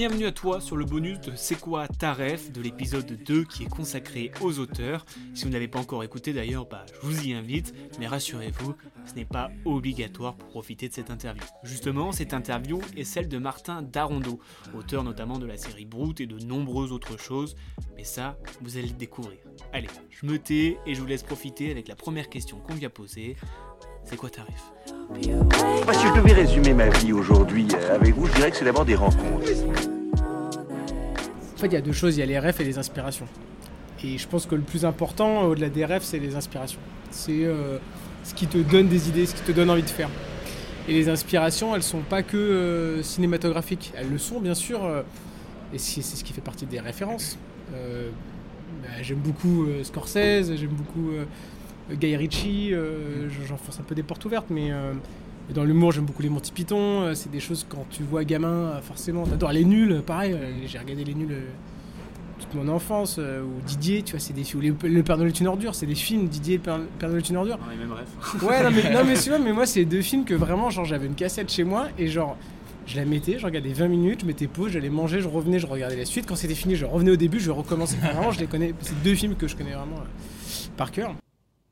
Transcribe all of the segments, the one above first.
Bienvenue à toi sur le bonus de C'est quoi ta ref de l'épisode 2 qui est consacré aux auteurs. Si vous n'avez pas encore écouté d'ailleurs, bah, je vous y invite, mais rassurez-vous, ce n'est pas obligatoire pour profiter de cette interview. Justement, cette interview est celle de Martin Darondo, auteur notamment de la série Brute et de nombreuses autres choses, mais ça, vous allez le découvrir. Allez, je me tais et je vous laisse profiter avec la première question qu'on a posée. C'est quoi ta ref Moi, si je devais résumer ma vie aujourd'hui euh, avec vous, je dirais que c'est d'abord des rencontres. En fait, il y a deux choses, il y a les rêves et les inspirations. Et je pense que le plus important, au-delà des rêves, c'est les inspirations. C'est euh, ce qui te donne des idées, ce qui te donne envie de faire. Et les inspirations, elles sont pas que euh, cinématographiques. Elles le sont, bien sûr, euh, et c'est ce qui fait partie des références. Euh, bah, j'aime beaucoup euh, Scorsese, j'aime beaucoup euh, Guy Ritchie, euh, j'enfonce un peu des portes ouvertes, mais euh, et dans l'humour, j'aime beaucoup les Monty Python. euh, C'est des choses quand tu vois gamin, euh, forcément. T'adores les nuls, pareil. euh, J'ai regardé les nuls toute mon enfance. ou Didier, tu vois, c'est des films. ou Le Père Noël est une ordure, c'est des films. Didier, le Père, le Père Noël est une ordure. les mêmes rêves. Ouais, non mais, non, mais tu vois, mais moi, c'est deux films que vraiment, genre, j'avais une cassette chez moi et genre. Je la mettais, je regardais 20 minutes, je mettais pause, j'allais manger, je revenais, je regardais la suite. Quand c'était fini, je revenais au début, je recommençais. Enfin, vraiment, je les connais. C'est deux films que je connais vraiment euh, par cœur.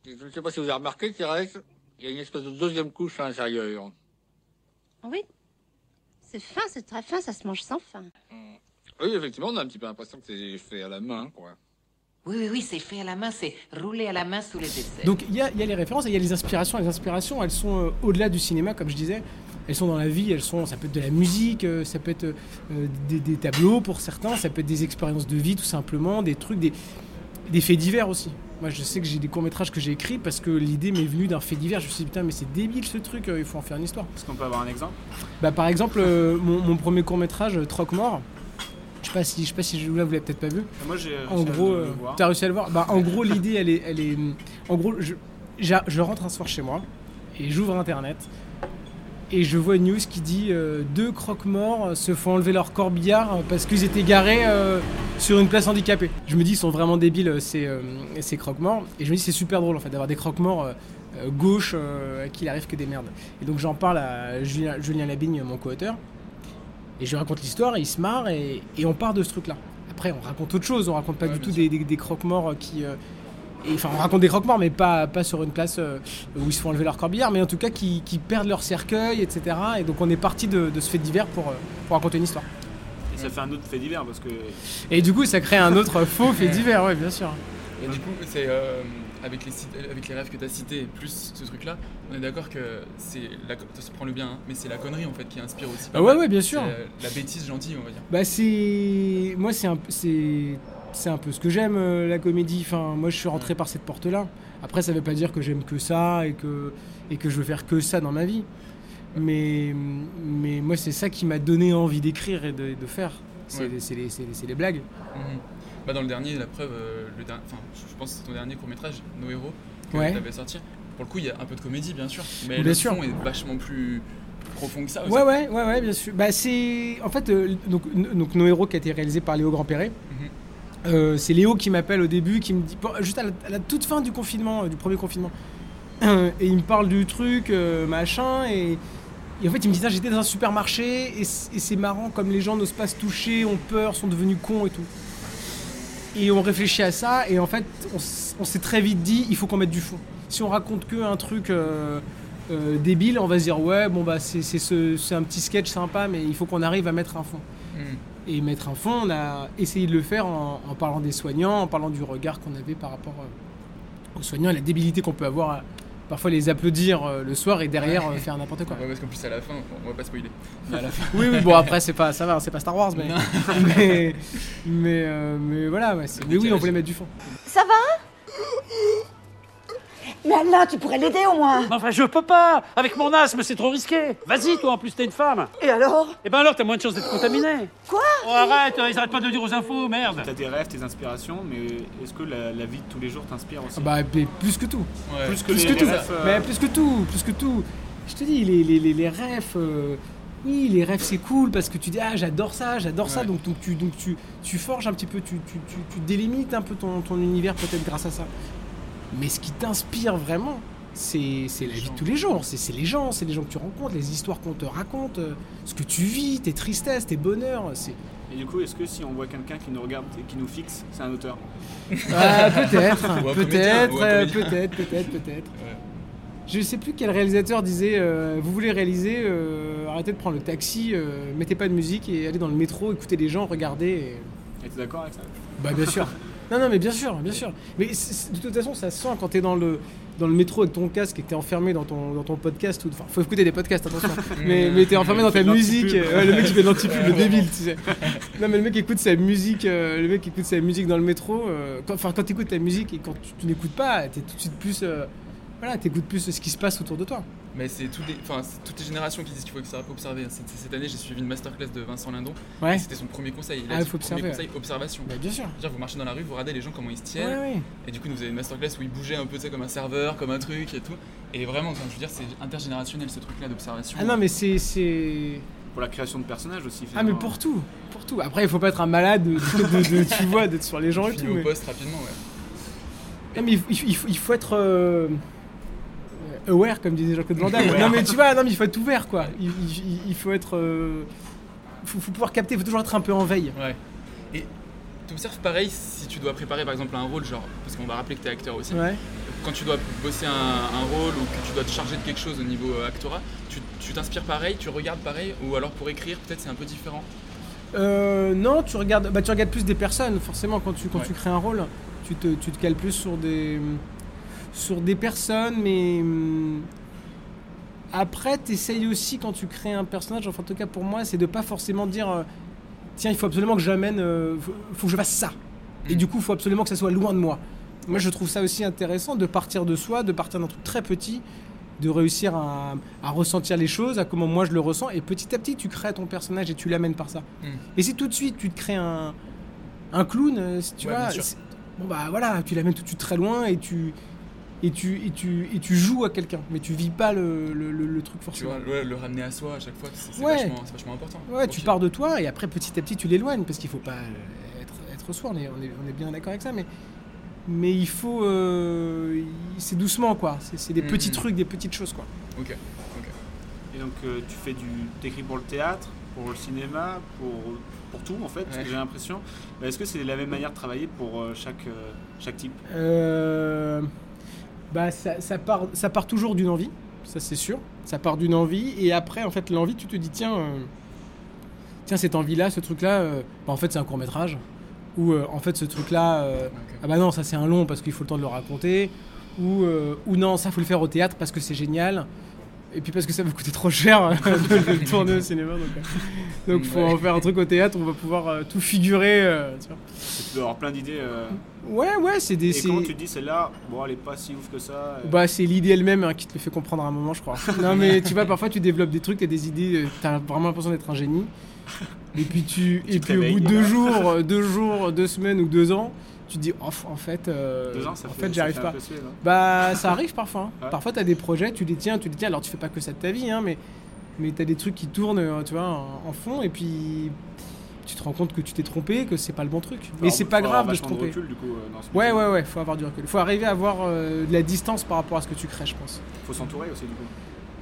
Je ne sais pas si vous avez remarqué, Thérèse, il y a une espèce de deuxième couche à l'intérieur. Oui. C'est fin, c'est très fin, ça se mange sans fin. Oui, effectivement, on a un petit peu l'impression que c'est fait à la main, quoi. Oui, oui, oui, c'est fait à la main, c'est roulé à la main sous les aisselles. Donc il y a, il y a les références et il y a les inspirations. Les inspirations, elles sont euh, au-delà du cinéma, comme je disais. Elles sont dans la vie, elles sont, ça peut être de la musique, euh, ça peut être euh, des, des tableaux pour certains, ça peut être des expériences de vie tout simplement, des trucs, des, des faits divers aussi. Moi je sais que j'ai des courts-métrages que j'ai écrits parce que l'idée m'est venue d'un fait divers. Je me suis dit putain mais c'est débile ce truc, euh, il faut en faire une histoire. Est-ce qu'on peut avoir un exemple? Bah, par exemple, euh, mon, mon premier court-métrage, euh, Troc-Mort, je sais pas si, je sais pas si je- là vous l'avez peut-être pas vu. Moi j'ai En gros, euh, t'as réussi à le voir? Bah, en gros, l'idée, elle est, elle est, en gros, je rentre un soir chez moi et j'ouvre internet et je vois une news qui dit euh, deux croque-morts se font enlever leur corbillard parce qu'ils étaient garés euh, sur une place handicapée. Je me dis, ils sont vraiment débiles euh, ces, euh, ces croque-morts et je me dis, c'est super drôle en fait d'avoir des croque-morts euh, euh, gauche euh, à qui il arrive que des merdes. Et donc j'en parle à Julien, Julien Labigne, mon co-auteur. Et je lui raconte l'histoire, et il se marre, et, et on part de ce truc-là. Après, on raconte autre chose, on raconte pas du tout des, des- des croque-morts qui. Et, enfin, on raconte des croque-morts, mais pas, pas sur une place euh, où ils se font enlever leur corbillard, mais en tout cas qui, qui perdent leur cercueil, etc. Et donc, on est parti de, de ce fait divers pour, euh, pour raconter une histoire. Et ça fait un autre fait divers parce que Et du coup, ça crée un autre faux fait divers, ouais, bien sûr. Et du coup, c'est euh, avec, les avec les rêves que tu as cités, plus ce truc-là, on est d'accord que c'est la, ça se prend le bien, hein, mais c'est la connerie en fait qui inspire aussi. pas Ah ouais, mal. ouais, bien sûr. C'est, euh, la bêtise gentille, on va dire. Bah c'est moi c'est un c'est c'est un peu ce que j'aime euh, la comédie. Enfin moi je suis rentré par cette porte là. Après ça veut pas dire que j'aime que ça et que et que je veux faire que ça dans ma vie. Mais mais moi c'est ça qui m'a donné envie d'écrire et de, de faire. C'est Ouais. les- les, les- blagues. Mhm. Bah, dans le dernier, la preuve, euh, le enfin, je pense que c'est ton dernier court-métrage, Nos héros, que Ouais. tu avais sorti. Pour le coup, il y a un peu de comédie, bien sûr, mais Bien le sûr. fond est vachement plus profond que ça. Ouais ouais ouais ouais bien sûr. Bah c'est en fait euh, donc donc nos héros qui a été réalisé par Léo Grandperret. Mhm. Euh, c'est Léo qui m'appelle au début, qui me dit juste à la, toute fin du confinement, euh, du premier confinement, et il me parle du truc euh, machin et, en fait il me dit j'étais dans un supermarché et c'est marrant comme les gens n'osent pas se toucher, ont peur, sont devenus cons et tout. Et on réfléchit à ça et en fait on, s'est très vite dit il faut qu'on mette du fond. Si on raconte que un truc débile, on va se dire ouais bon bah c'est c'est ce- c'est un petit sketch sympa mais il faut qu'on arrive à mettre un fond. Et mettre un fond, on a essayé de le faire en, en parlant des soignants, en parlant du regard qu'on avait par rapport euh, aux soignants et la débilité qu'on peut avoir à parfois les applaudir euh, le soir et derrière euh, faire n'importe quoi. Ouais, parce qu'en plus, à la fin, on va pas spoiler. Mais à la fin, Oui, oui, bon après c'est pas ça va, c'est pas Star Wars, mais mais mais, euh, mais voilà, ouais, c'est- mais oui, on voulait mettre du fond. Ça va? Mais Alain, tu pourrais l'aider au moins Mais Enfin, je peux pas Avec mon asthme, c'est trop risqué Vas-y, toi, en plus, t'es une femme Et alors? Eh ben alors, t'as moins de chances d'être contaminé Quoi? Oh, arrête Ils arrêtent pas de dire aux infos, merde T'as tes rêves, tes inspirations, mais est-ce que la, la vie de tous les jours t'inspire aussi? Bah, mais plus que tout. Ouais. Plus que Plus les que tout. rêves, euh, Mais plus que tout, plus que tout. Je te dis, les, les, les, les rêves. euh, oui, les rêves c'est cool parce que tu dis ah j'adore ça, j'adore ça, Ouais. donc, donc tu donc tu, tu forges un petit peu, tu, tu, tu, tu délimites un peu ton, ton univers peut-être grâce à ça. Mais ce qui t'inspire vraiment, c'est c'est la vie de tous les jours, c'est c'est les gens, c'est les gens que tu rencontres, les histoires qu'on te raconte, euh, ce que tu vis, tes tristesses, tes bonheurs, c'est Et du coup, est-ce que si on voit quelqu'un qui nous regarde et qui nous fixe, c'est un auteur Ah, peut-être, peut-être, euh, comédien. peut-être, peut-être, peut-être. Ouais. Je sais plus quel réalisateur disait euh, Vous voulez réaliser, euh, arrêtez de prendre le taxi, euh, mettez pas de musique et allez dans le métro, écoutez les gens, regardez. et- Et t'es d'accord avec ça? Bah, bien sûr. non, non, mais bien sûr, bien sûr. Mais de toute façon, ça se sent quand t'es dans le, dans le métro avec ton casque et que t'es enfermé dans ton, dans ton podcast. Ou... Enfin, faut écouter des podcasts, attention. mais mais t'es enfermé dans ta musique. Ouais, le mec qui fait de l'anti-pub, le débile, tu sais. Non, mais le mec écoute sa musique, euh, le mec écoute sa musique dans le métro. euh, quand- Enfin, quand t'écoutes ta musique et quand tu, tu n'écoutes pas, t'es tout de suite plus. euh, voilà, t'écoutes plus ce qui se passe autour de toi. Mais c'est toutes les générations qui disent qu'il faut observer. Cette, cette année, j'ai suivi une masterclass de Vincent Lindon. Ouais. Et C'était son premier conseil. Il a Ah, faut premier observer, conseil, observation. Bah, bien sûr. Dire, vous marchez dans la rue, vous regardez les gens comment ils se tiennent. Ouais, ouais. Et du coup, nous avez une masterclass où il bougeait un peu, comme un serveur, comme un truc et tout. Et vraiment, je veux dire, c'est intergénérationnel ce truc-là d'observation. Ah non, mais c'est. c'est... Pour la création de personnages aussi. Ah, mais pour tout, pour tout. Après, il faut pas être un malade, de, de- de- tu vois, d'être sur les gens et tout. Au mais- poste rapidement, ouais. Non, mais il, il- il faut, il faut être euh, aware, comme disait Jean-Claude Van Damme. Non, mais tu vois, non, mais il faut être ouvert, quoi. Il, il- il faut être. euh, faut, faut pouvoir capter, il faut toujours être un peu en veille. Ouais. Et tu observes pareil si tu dois préparer par exemple un rôle, genre, parce qu'on va rappeler que tu es acteur aussi. Ouais. Quand tu dois bosser un, un rôle ou que tu dois te charger de quelque chose au niveau euh, actorat, tu tu t'inspires pareil, tu regardes pareil, ou alors pour écrire, peut-être c'est un peu différent? Euh, non, tu regardes, bah, tu regardes plus des personnes, forcément, quand tu, quand Ouais. tu crées un rôle. Tu te, tu te cales plus sur des, sur des personnes, mais. hum, Après, tu essayes aussi, quand tu crées un personnage, enfin, en tout cas pour moi, c'est de pas forcément dire euh, tiens, il faut absolument que j'amène. euh, faut, faut que je fasse ça. Et Mm. du coup, il faut absolument que ça soit loin de moi. Moi, je trouve ça aussi intéressant de partir de soi, de partir d'un truc très petit, de réussir à, à ressentir les choses, à comment moi je le ressens, et petit à petit, tu crées ton personnage et tu l'amènes par ça. Mm. Et si tout de suite tu te crées un, un clown, euh, tu Ouais, vois, bon bah voilà, tu l'amènes tout de suite très loin et tu et tu et tu et tu joues à quelqu'un, mais tu vis pas le, le, le- le truc Tu forcément. vois, ouais, le ramener à soi à chaque fois, c'est c'est Ouais. vachement, c'est vachement important. Ouais, tu pars de toi et après petit à petit tu l'éloignes parce qu'il faut pas euh, être, être soi, on est, on est, on est bien d'accord avec ça, mais, mais il faut. euh, c'est doucement quoi, c'est des Mhm. petits trucs, des petites choses quoi. Ok, ok. Et donc, euh, tu fais du. T'écris pour le théâtre, pour le cinéma, pour, pour tout en fait, parce Ouais. que j'ai l'impression. Est-ce que c'est la même manière de travailler pour chaque, chaque type? Euh, bah, ça, ça part, ça part toujours d'une envie, ça c'est sûr. Ça part d'une envie, et après, en fait, l'envie, tu te dis, tiens, euh, tiens cette envie-là, ce truc-là, euh, bah, en fait, c'est un court-métrage. Ou euh, en fait, ce truc-là, ah bah non, ça c'est un long parce qu'il faut le temps de le raconter. Ou, ou non, ça faut le faire au théâtre parce que c'est génial. Et puis parce que ça va coûter trop cher de le tourner au cinéma. Donc, euh, donc faut Ouais. en faire un truc au théâtre, on va pouvoir euh, tout figurer. euh, tu vois. Tu dois avoir plein d'idées. euh, Ouais, ouais, c'est des. Et comment tu te dis celle-là Bon, elle est pas si ouf que ça. euh, Bah, c'est l'idée elle-même hein, qui te le fait comprendre à un moment, je crois. non, mais tu vois, parfois tu développes des trucs, t'as des idées, euh, t'as vraiment l'impression d'être un génie. Et puis, tu, et puis au bout de deux jours, euh, deux jours, deux semaines ou deux ans, tu te dis, oh, en fait, euh, Deux ans, ça en fait, fait, ça j'y arrive fait un pas. Bah, ça arrive parfois. hein. Ouais. Parfois, t'as des projets, tu les tiens, tu les tiens. Alors, tu fais pas que ça de ta vie, hein, mais, mais t'as des trucs qui tournent, euh, tu vois, en, en fond, et puis tu te rends compte que tu t'es trompé, que c'est pas le bon truc. mais c'est pas grave de se tromper. recul, du coup, euh, dans ce Ouais, ouais, ouais, faut avoir du recul. Faut arriver à avoir euh, de la distance par rapport à ce que tu crées, je pense. Faut s'entourer aussi, du coup.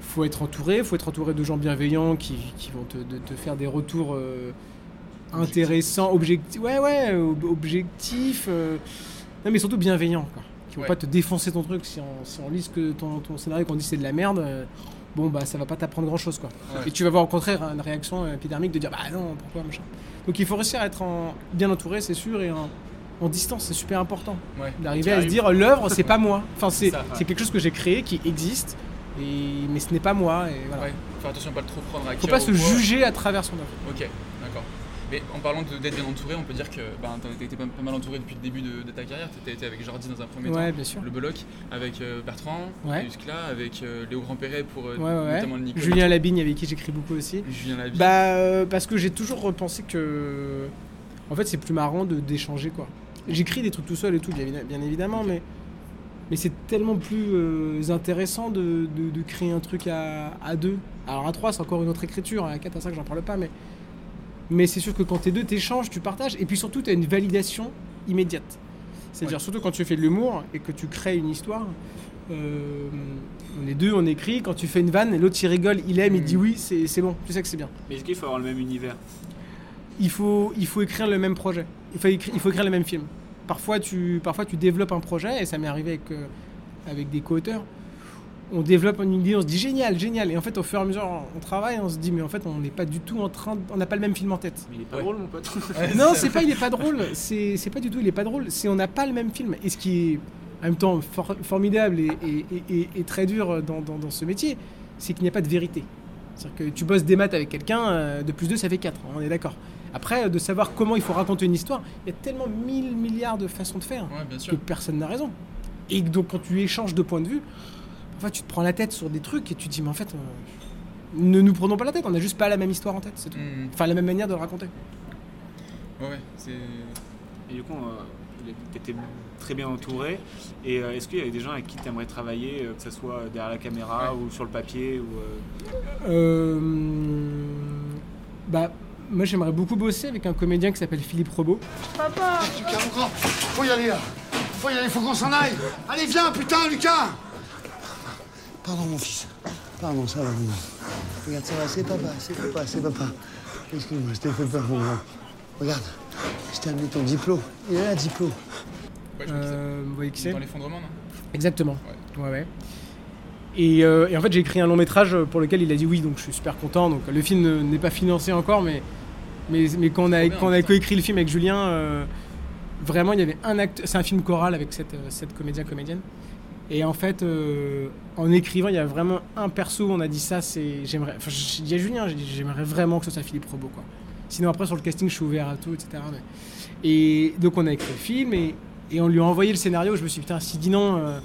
Faut être entouré, faut être entouré de gens bienveillants qui, qui vont te, de- te faire des retours euh, intéressants, objectifs. Ouais, ouais, ob- objectifs. euh, non, mais surtout bienveillants, quoi. Qui vont Ouais. pas te défoncer ton truc si on, si on lit ce que ton, ton scénario qu'on dit c'est de la merde. euh, bon, bah, ça va pas t'apprendre grand chose, quoi. Ouais. Et tu vas avoir au contraire une réaction euh, épidermique de dire bah non, pourquoi, machin. Donc il faut réussir à être en- bien entouré, c'est sûr, et en, en distance, c'est super important. Ouais. D'arriver à se dire l'œuvre, c'est pas moi. Enfin, c'est ouais. quelque chose que j'ai créé qui existe, et, mais ce n'est pas moi. Et voilà. Ouais. Faire attention à pas le trop prendre à Faut pas se quoi. juger à travers son œuvre. Ok. Mais en parlant d'être bien entouré, on peut dire que ben, tu as été pas, mal entouré depuis le début de, de ta carrière. Tu as été avec Jordi dans un premier Ouais, temps, bien sûr. le Beloc, avec euh, Bertrand, Ouais. Avec euh, Léo Grandperret pour euh, Ouais, notamment le Nico. Julien Labigne avec qui j'écris beaucoup aussi. Julien Labigne. Bah, parce que j'ai toujours repensé que. En fait, c'est plus marrant d'échanger, quoi. J'écris des trucs tout seul et tout, bien, évi- bien évidemment, mais. Mais c'est tellement plus intéressant de, de- de créer un truc à, à deux. Alors à trois, c'est encore une autre écriture. À quatre, à cinq, j'en parle pas, mais. Mais c'est sûr que quand t'es deux, t'échanges, tu partages. Et puis surtout, t'as une validation immédiate. C'est-à-dire, surtout quand tu fais de l'humour et que tu crées une histoire. euh, on est deux, on écrit. Quand tu fais une vanne l'autre il rigole, il aime, il dit oui, c'est c'est bon, tu sais que c'est bien. Mais est-ce qu'il faut avoir le même univers? Il faut, il faut écrire le même projet. Il faut, écrire, il faut écrire le même film. Parfois tu, parfois, tu développes un projet, et ça m'est arrivé avec, euh, avec des co-auteurs. On développe une idée, on se dit génial, génial. Et en fait, au fur et à mesure, on travaille, on se dit, mais en fait, on n'est pas du tout en train. de- On n'a pas le même film en tête. Mais il est pas drôle, mon pote. non, c'est pas il est pas drôle. C'est c'est pas du tout il est pas drôle. C'est on n'a pas le même film. Et ce qui est en même temps for- formidable et, et- et- et- et très dur dans, dans- dans ce métier, c'est qu'il n'y a pas de vérité. C'est-à-dire que tu bosses des maths avec quelqu'un, euh, de plus 2 ça fait 4, on est d'accord. Après, de savoir comment il faut raconter une histoire, il y a tellement mille milliards de façons de faire Ouais, bien que personne n'a raison. Et donc quand tu échanges de points de vue, parfois tu te prends la tête sur des trucs et tu te dis mais en fait euh, ne nous prenons pas la tête, on n'a juste pas la même histoire en tête, c'est tout. Mhm. Enfin la même manière de le raconter. Ouais, ouais, c'est. Et du coup, tu étais très bien entouré. Et euh, est-ce qu'il y avait des gens avec qui tu aimerais travailler, euh, que ce soit derrière la caméra ou sur le papier ou, euh, Euh, bah, moi j'aimerais beaucoup bosser avec un comédien qui s'appelle Philippe Robot. Papa Lucas, grand, faut y aller là. Faut y aller, faut qu'on s'en aille. Allez, viens, putain, Lucas Pardon, mon fils. Pardon, ça va, mon grand. Regarde, ça va, c'est papa, c'est papa, c'est papa. Excuse-moi, je t'ai fait peur, mon grand. Regarde, je t'ai amené ton diplôme. Il est là, diplôme. Ouais, je. Euh, vous voyez qui c'est Dans l'effondrement, non? Exactement. Ouais, ouais. Et, euh, et en fait, j'ai écrit un long métrage pour lequel il a dit oui, donc je suis super content. Donc le film ne- n'est pas financé encore, mais, mais, mais quand on a, bien, quand on a coécrit le film avec Julien, euh, vraiment, il y avait un acte. C'est un film choral avec cette, euh, cette comédien-comédienne. Et en fait, euh, en écrivant, il y a vraiment un perso, on a dit ça, c'est. J'aimerais. Enfin, j'ai dit à Julien, j'ai dit, j'aimerais vraiment que ce soit Philippe Robot, quoi. Sinon, après, sur le casting, je suis ouvert à tout, etc. mais- Et donc, on a écrit le film et, et on lui a envoyé le scénario. Je me suis dit, putain, s'il dit non. euh,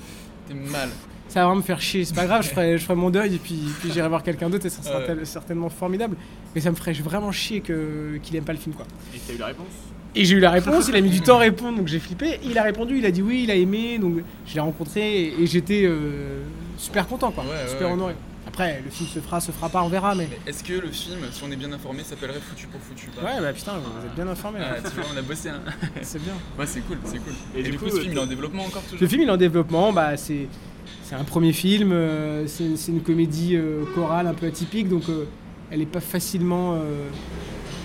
T'es mal. ça va vraiment me faire chier. C'est pas grave, je ferai, je ferai mon deuil et puis, puis j'irai voir quelqu'un d'autre et ça sera Ouais. certainement formidable. Mais ça me ferait vraiment chier que, qu'il aime pas le film, quoi. Et t'as eu la réponse? Et j'ai eu la réponse, il a mis du temps à répondre, donc j'ai flippé. Il a répondu, il a dit oui, il a aimé, donc je l'ai rencontré et, et j'étais euh, super content, quoi. Ouais, super ouais, honoré. Après, le film se fera, se fera pas, on verra, mais. Mais est-ce que le film, si on est bien informé, s'appellerait Foutu pour Foutu ou pas Ouais, bah putain, vous êtes bien informé. Ah, tu vois, on a bossé. Hein. C'est bien. Ouais, c'est cool, c'est cool. Et Et, du du coup, coup, ce film, il est en développement encore toujours Le film il est en développement, bah, c'est c'est un premier film, euh, c'est c'est une comédie euh, chorale un peu atypique, donc euh, elle n'est pas facilement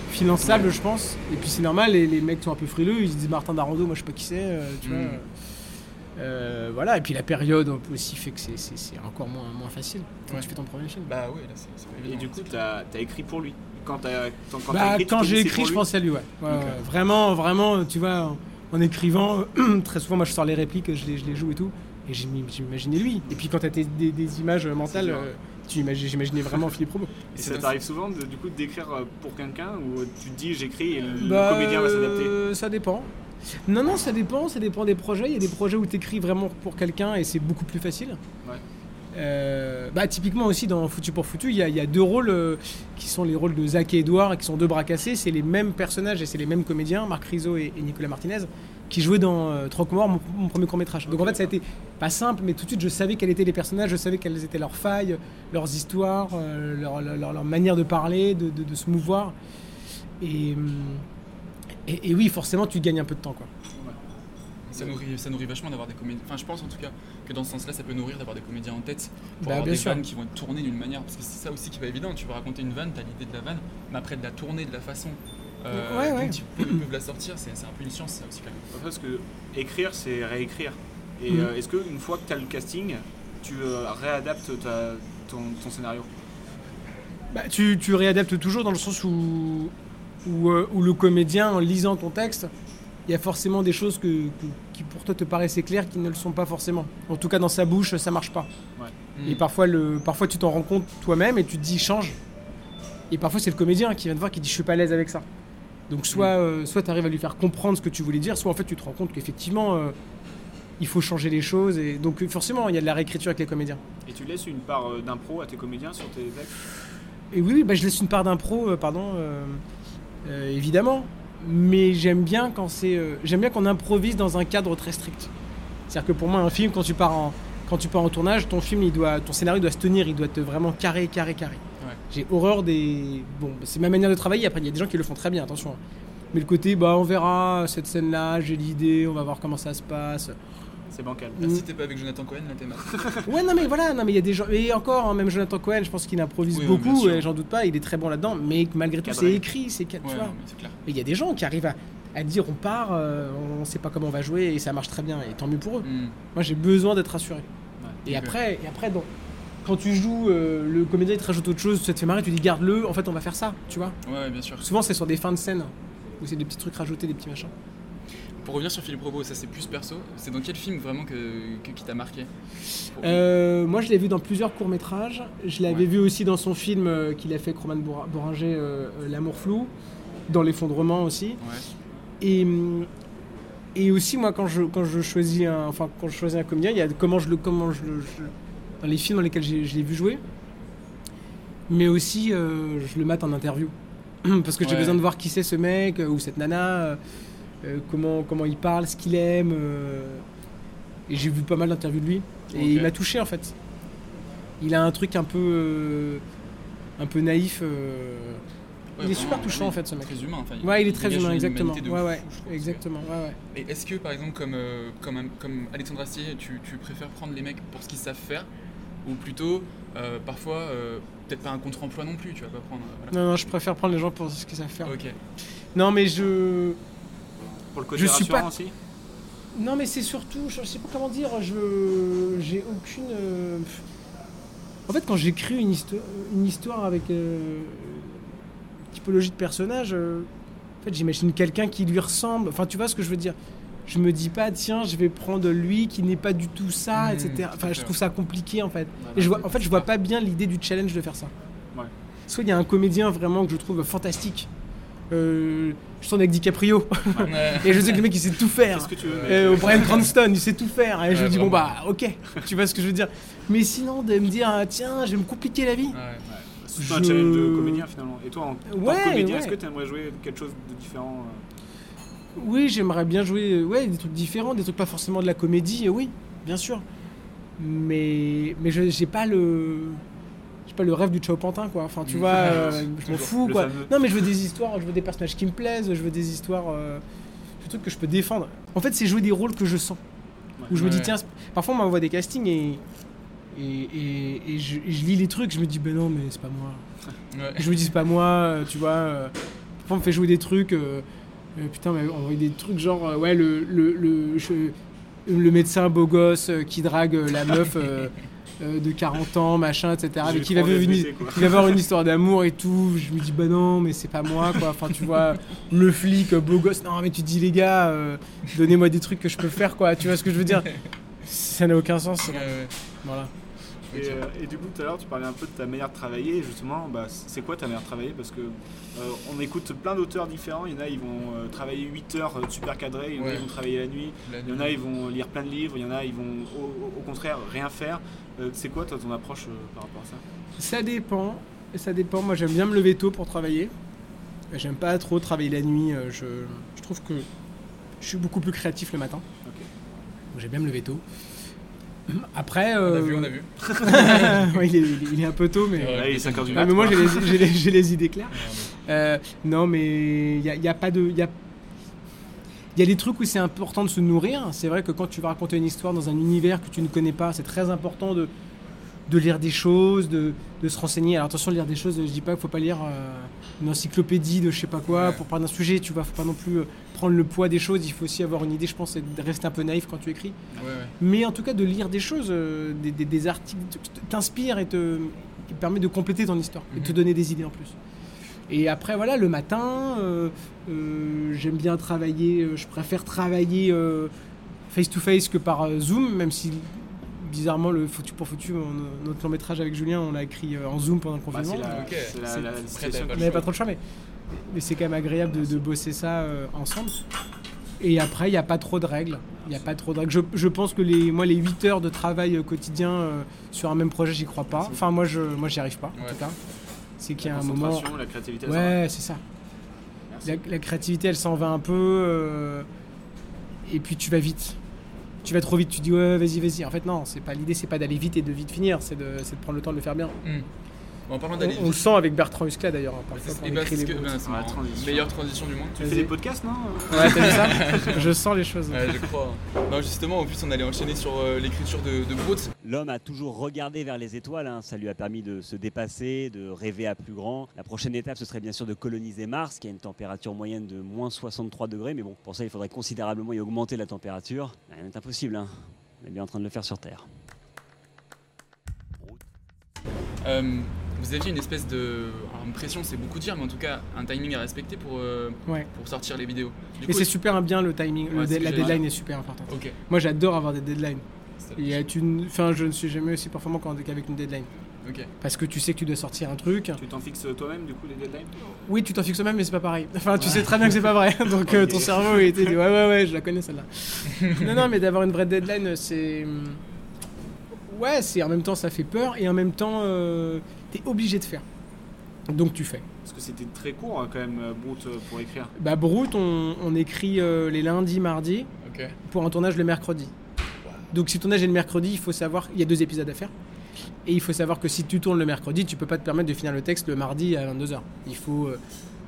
finançable, je pense. Et puis c'est normal, les, les mecs sont un peu frileux, ils se disent Martin Darando, moi je sais pas qui c'est, euh, tu vois. Mm. Euh, voilà, et puis la période aussi fait que c'est- c'est c'est encore moins, moins facile quand Ouais. tu fais ton premier film. Bah oui, là, c'est c'est pas Et du coup, t'as as écrit pour lui. Quand t'as quand, quand Bah, t'as écrit, quand j'ai écrit, je lui pensais à lui, ouais. Ouais, ouais. Vraiment, vraiment, tu vois, en, en écrivant, très souvent, moi je sors les répliques, je les, je les joue et tout, et j'imaginais lui. Et puis quand t'as des, des images mentales, dur. tu imagines, j'imaginais vraiment Philippe Robot. Et ça t'arrive souvent de, du coup d'écrire euh, pour quelqu'un ou tu te dis j'écris et le Bah, comédien va s'adapter? euh, Ça dépend. Non, non, ça dépend, ça dépend des projets. Il y a des projets où tu écris vraiment pour quelqu'un et c'est beaucoup plus facile. Ouais. Euh, bah, typiquement aussi dans Foutu pour Foutu, il y, a- il y a deux rôles euh, qui sont les rôles de Zach et Edouard et qui sont deux bras cassés. C'est les mêmes personnages et c'est les mêmes comédiens, Marc Rizzo et, et Nicolas Martinez, qui jouaient dans euh, Croque-Mort, mon, mon premier court-métrage. Donc en fait, ça a été pas simple, mais tout de suite, je savais quels étaient les personnages, je savais quelles étaient leurs failles, leurs histoires, euh, leur, leur- leur- leur manière de parler, de, de- de se mouvoir. Et, hum, et, et oui, forcément, tu gagnes un peu de temps. Quoi. Ça nourrit, ça nourrit vachement d'avoir des comédiens. Enfin, je pense en tout cas que dans ce sens-là, ça peut nourrir d'avoir des comédiens en tête pour Bah, avoir des sûr. vannes qui vont être tournées d'une manière. Parce que c'est ça aussi qui va évident. Tu veux raconter une vanne, t'as l'idée de la vanne, mais après de la tourner de la façon euh, Ouais, ouais. ils peuvent, ils peuvent la sortir, c'est un peu une science ça aussi quand même. Parce que écrire, c'est réécrire. Et Mhm. euh, est-ce qu'une fois que tu as le casting, tu euh, réadaptes ta- ton, ton scénario? Bah, tu, tu réadaptes toujours dans le sens où, où, euh, où le comédien, en lisant ton texte, il y a forcément des choses que, que- qui pour toi te paraissaient claires qui ne le sont pas forcément. En tout cas, dans sa bouche, ça marche pas. Ouais. Et parfois, le, parfois tu t'en rends compte toi-même et tu te dis change. Et parfois, c'est le comédien qui vient te voir qui dit je suis pas à l'aise avec ça. Donc soit, euh, soit tu arrives à lui faire comprendre ce que tu voulais dire, soit en fait tu te rends compte qu'effectivement euh, il faut changer les choses. Et donc euh, forcément il y a de la réécriture avec les comédiens. Et tu laisses une part euh, d'impro à tes comédiens sur tes textes Et oui, oui, bah, je laisse une part d'impro, pardon, évidemment. Mais j'aime bien quand c'est, j'aime bien qu'on improvise dans un cadre très strict. C'est-à-dire que pour moi, un film, quand tu pars en, quand tu pars en tournage, ton film, il doit, ton scénario doit se tenir, il doit être vraiment carré, carré, carré. Ouais. J'ai horreur des, bon, c'est ma manière de travailler. Après, il y a des gens qui le font très bien, attention. Mais le côté, bah, on verra cette scène-là, j'ai l'idée, on va voir comment ça se passe. C'est bancal. Ah, si t'es pas avec Jonathan Cohen, là t'es mal. Ouais, non, mais voilà, non, mais il y a des gens. Et encore, hein, même Jonathan Cohen, je pense qu'il improvise Oui, beaucoup, j'en doute pas, il est très bon là-dedans, mais malgré tout, c'est écrit, c'est ca- tu Ouais, vois. non, mais c'est clair. Mais il y a des gens qui arrivent à, à dire on part, euh, on sait pas comment on va jouer, et ça marche très bien, et tant mieux pour eux. Hmm. Moi, j'ai besoin d'être rassuré. Et après, et après donc, quand tu joues, euh, le comédien il te rajoute autre chose, ça te fait marrer, tu dis garde-le, en fait, on va faire ça, tu vois. Ouais, bien sûr. Souvent, c'est sur des fins de scène, où c'est des petits trucs rajoutés, des petits machins. Pour revenir sur Philippe Robot, ça c'est plus perso. C'est dans quel film vraiment que, que- qui t'a marqué? Euh, moi, je l'ai vu dans plusieurs courts-métrages. Je l'avais Ouais. vu aussi dans son film euh, qu'il a fait avec Roman euh, L'amour flou, dans L'effondrement aussi. Ouais. Et, et aussi, moi, quand je, quand je choisis un, enfin, quand je choisis un comédien, il y a comment je le, comment je- dans les films dans lesquels je l'ai vu jouer, mais aussi euh, je le mate en interview, parce que j'ai besoin de voir qui c'est ce mec euh, ou cette nana, euh, comment, comment il parle, ce qu'il aime. et j'ai vu pas mal d'interviews de lui, et il m'a touché en fait. Il a un truc un peu, un peu naïf. Ouais, il est super touchant oui, en fait ce mec. Très humain. Enfin, Ouais, il est très humain, exactement. de Ouais, ouais, exactement. Ouais, ouais. Et est-ce que par exemple, comme, euh, comme, comme Alexandre Astier, tu, tu préfères prendre les mecs pour ce qu'ils savent faire Ou plutôt, euh, parfois, euh, peut-être pas un contre-emploi non plus, tu vas pas prendre. euh, voilà. Non, non, je préfère prendre les gens pour ce qu'ils savent faire. Ok. Non, mais je. Pour le côté Je suis pas- aussi Non, mais c'est surtout, je sais pas comment dire, je j'ai aucune. En fait, quand j'écris une, histo- une histoire avec euh, une typologie de personnage, euh, en fait, j'imagine quelqu'un qui lui ressemble. Enfin, tu vois ce que je veux dire Je me dis pas, tiens, je vais prendre lui qui n'est pas du tout ça, Mmh, etc. Enfin, je trouve ça compliqué en fait. Ouais, Et je vois, en fait, je vois pas bien l'idée du challenge de faire ça. Ouais. Soit il y a un comédien vraiment que je trouve fantastique. Euh, je tourne avec DiCaprio. Ouais. Et je sais que le mec il sait tout faire. Que tu veux Euh, Brian Cranston, il sait tout faire. Et je me dis, bon bah, ok, tu vois ce que je veux dire. Mais sinon, de me dire, ah, tiens, je vais me compliquer la vie. Ouais. C'est un Je- challenge de comédien finalement. Et toi, en que comédien, est-ce que tu aimerais jouer quelque chose de différent euh Oui, j'aimerais bien jouer ouais, des trucs différents, des trucs pas forcément de la comédie, oui, bien sûr. Mais, mais je j'ai pas le. Pas le rêve du Chao Pantin, quoi. Enfin, tu vois, euh, je m'en fous, quoi. fameux. Non, mais je veux des histoires, je veux des personnages qui me plaisent, je veux des histoires. Euh, des trucs que je peux défendre. En fait, c'est jouer des rôles que je sens. Où je me dis, Ouais. tiens, parfois on m'envoie des castings et. Et, et, et je, et je lis les trucs, je me dis, ben non, mais c'est pas moi. Ouais. Je me dis, c'est pas moi, euh, tu vois. Parfois, on me fait jouer des trucs. euh, putain, mais on envoie des trucs genre, euh, ouais, le, le, le, je- le médecin beau gosse euh, qui drague euh, la meuf euh, euh, de 40 ans, machin, etc. Avec qui va, avoir une histoire d'amour et tout. Je me dis, bah non, mais c'est pas moi, quoi. Enfin, tu vois, le flic, euh, beau gosse. Non, mais tu dis, les gars, euh, donnez-moi des trucs que je peux faire, quoi. Tu vois ce que je veux dire? Ça n'a aucun sens. Ouais, ouais. Voilà. Et, euh, et du coup, tout à l'heure, tu parlais un peu de ta manière de travailler. Justement, bah, c'est quoi ta manière de travailler? Parce que euh, on écoute plein d'auteurs différents. Il y en a, ils vont euh, travailler 8 heures euh, super cadrés. Il y en a, Ouais. ils vont travailler la nuit. La Il y en a, ils vont lire plein de livres. Il y en a, ils vont au, contraire rien faire. Euh, c'est quoi, toi, ton approche euh, par rapport à ça? Ça dépend. Ça dépend. Moi, j'aime bien me lever tôt pour travailler. J'aime pas trop travailler la nuit. Je, je trouve que je suis beaucoup plus créatif le matin. J'aime bien me lever tôt. Après. On a vu, on a vu. ouais, il, est, il un peu tôt, mais. Ouais. Il est 5 heures du Ah, mais moi, j'ai les, idées claires. Euh, non, mais il n'y a, y a pas de. Il y a, y a des trucs où c'est important de se nourrir. C'est vrai que quand tu vas raconter une histoire dans un univers que tu ne connais pas, c'est très important de, de lire des choses, de, de se renseigner. Alors attention, lire des choses, je dis pas qu'il faut pas lire euh, une encyclopédie de je sais pas quoi Ouais. pour parler d'un sujet. Tu vois, faut pas non plus euh, prendre le poids des choses. Il faut aussi avoir une idée, je pense, et de rester un peu naïf quand tu écris. Ouais, ouais. Mais en tout cas, de lire des choses, euh, des, des- des articles, t'inspire et te, qui te permet de compléter ton histoire et de te Mhm. donner des idées en plus. Et après, voilà, le matin, euh, j'aime bien travailler, je préfère travailler euh, face-to-face que par Zoom, même si bizarrement, le Foutu pour Foutu, on- notre long métrage avec Julien, on l'a écrit euh, en Zoom pendant le Bah, confinement. c'est la, Ok. c'est la- C'est- la Après, situation t'avais On n'avait pas trop le choix, mais mais c'est quand même agréable de, de bosser ça euh, ensemble. Et après, il n'y a pas trop de règles. Il a pas trop de règles. Je, je pense que les, moi, les 8 heures de travail euh, quotidien euh, sur un même projet, j'y crois pas. Enfin, moi, je, moi, j'y arrive pas, en tout cas. C'est qu'il y a un moment. la créativité, elle s'en Ouais, va. c'est ça. La, la créativité, elle s'en va un peu. euh, et puis, tu vas vite. Tu vas trop vite. Tu dis, ouais, vas-y, vas-y. En fait, non, c'est pas l'idée, c'est pas d'aller vite et de vite finir. C'est de, prendre le temps de le faire bien. Hmm. Bon, en parlant On, d'aller on le sent avec Bertrand Huskla d'ailleurs. hein, bah, écrit c'est marrant. transition. meilleure transition du monde. Tu fais des podcasts, non Ouais, t'as vu ça? Je sens les choses. Ouais, je crois. Non, justement, en plus, on allait enchaîner sur euh, l'écriture de, de Brooks. L'homme a toujours regardé vers les étoiles, hein. ça lui a permis de se dépasser, de rêver à plus grand. La prochaine étape, ce serait bien sûr de coloniser Mars, qui a une température moyenne de moins 63 degrés, mais bon, pour ça, il faudrait considérablement y augmenter la température. Rien n'est impossible, hein. on est bien en train de le faire sur Terre. Euh, vous aviez une espèce de. Alors, une pression, c'est beaucoup dire, mais en tout cas, un timing à respecter pour, euh, Ouais. pour sortir les vidéos. Du Et c'est super bien le timing, Ouais, la deadline est super importante. Ok. Moi j'adore avoir des deadlines. Ça- Il y a une... enfin, je ne suis jamais aussi performant qu'avec une deadline. Ok. Parce que tu sais que tu dois sortir un truc. Tu t'en fixes toi-même, du coup, les deadlines? Oui, tu t'en fixes même, mais c'est pas pareil. Enfin, tu sais très bien que c'est pas vrai. Donc euh, ton cerveau, il était dit, ouais, ouais, ouais, je la connais celle-là. non, non, mais d'avoir une vraie deadline, c'est. Ouais, c'est en même temps, ça fait peur et en même temps, euh, t'es obligé de faire. Donc tu fais. Parce que c'était très court, hein, quand même, euh, Brute, euh, pour écrire. Bah, Brute, on, on écrit euh, les lundis, mardis Ok. pour un tournage le mercredi. Donc si le tournage est le mercredi, il faut savoir, il y a deux épisodes à faire. Et il faut savoir que si tu tournes le mercredi, tu peux pas te permettre de finir le texte le mardi à 22h. Il faut. euh,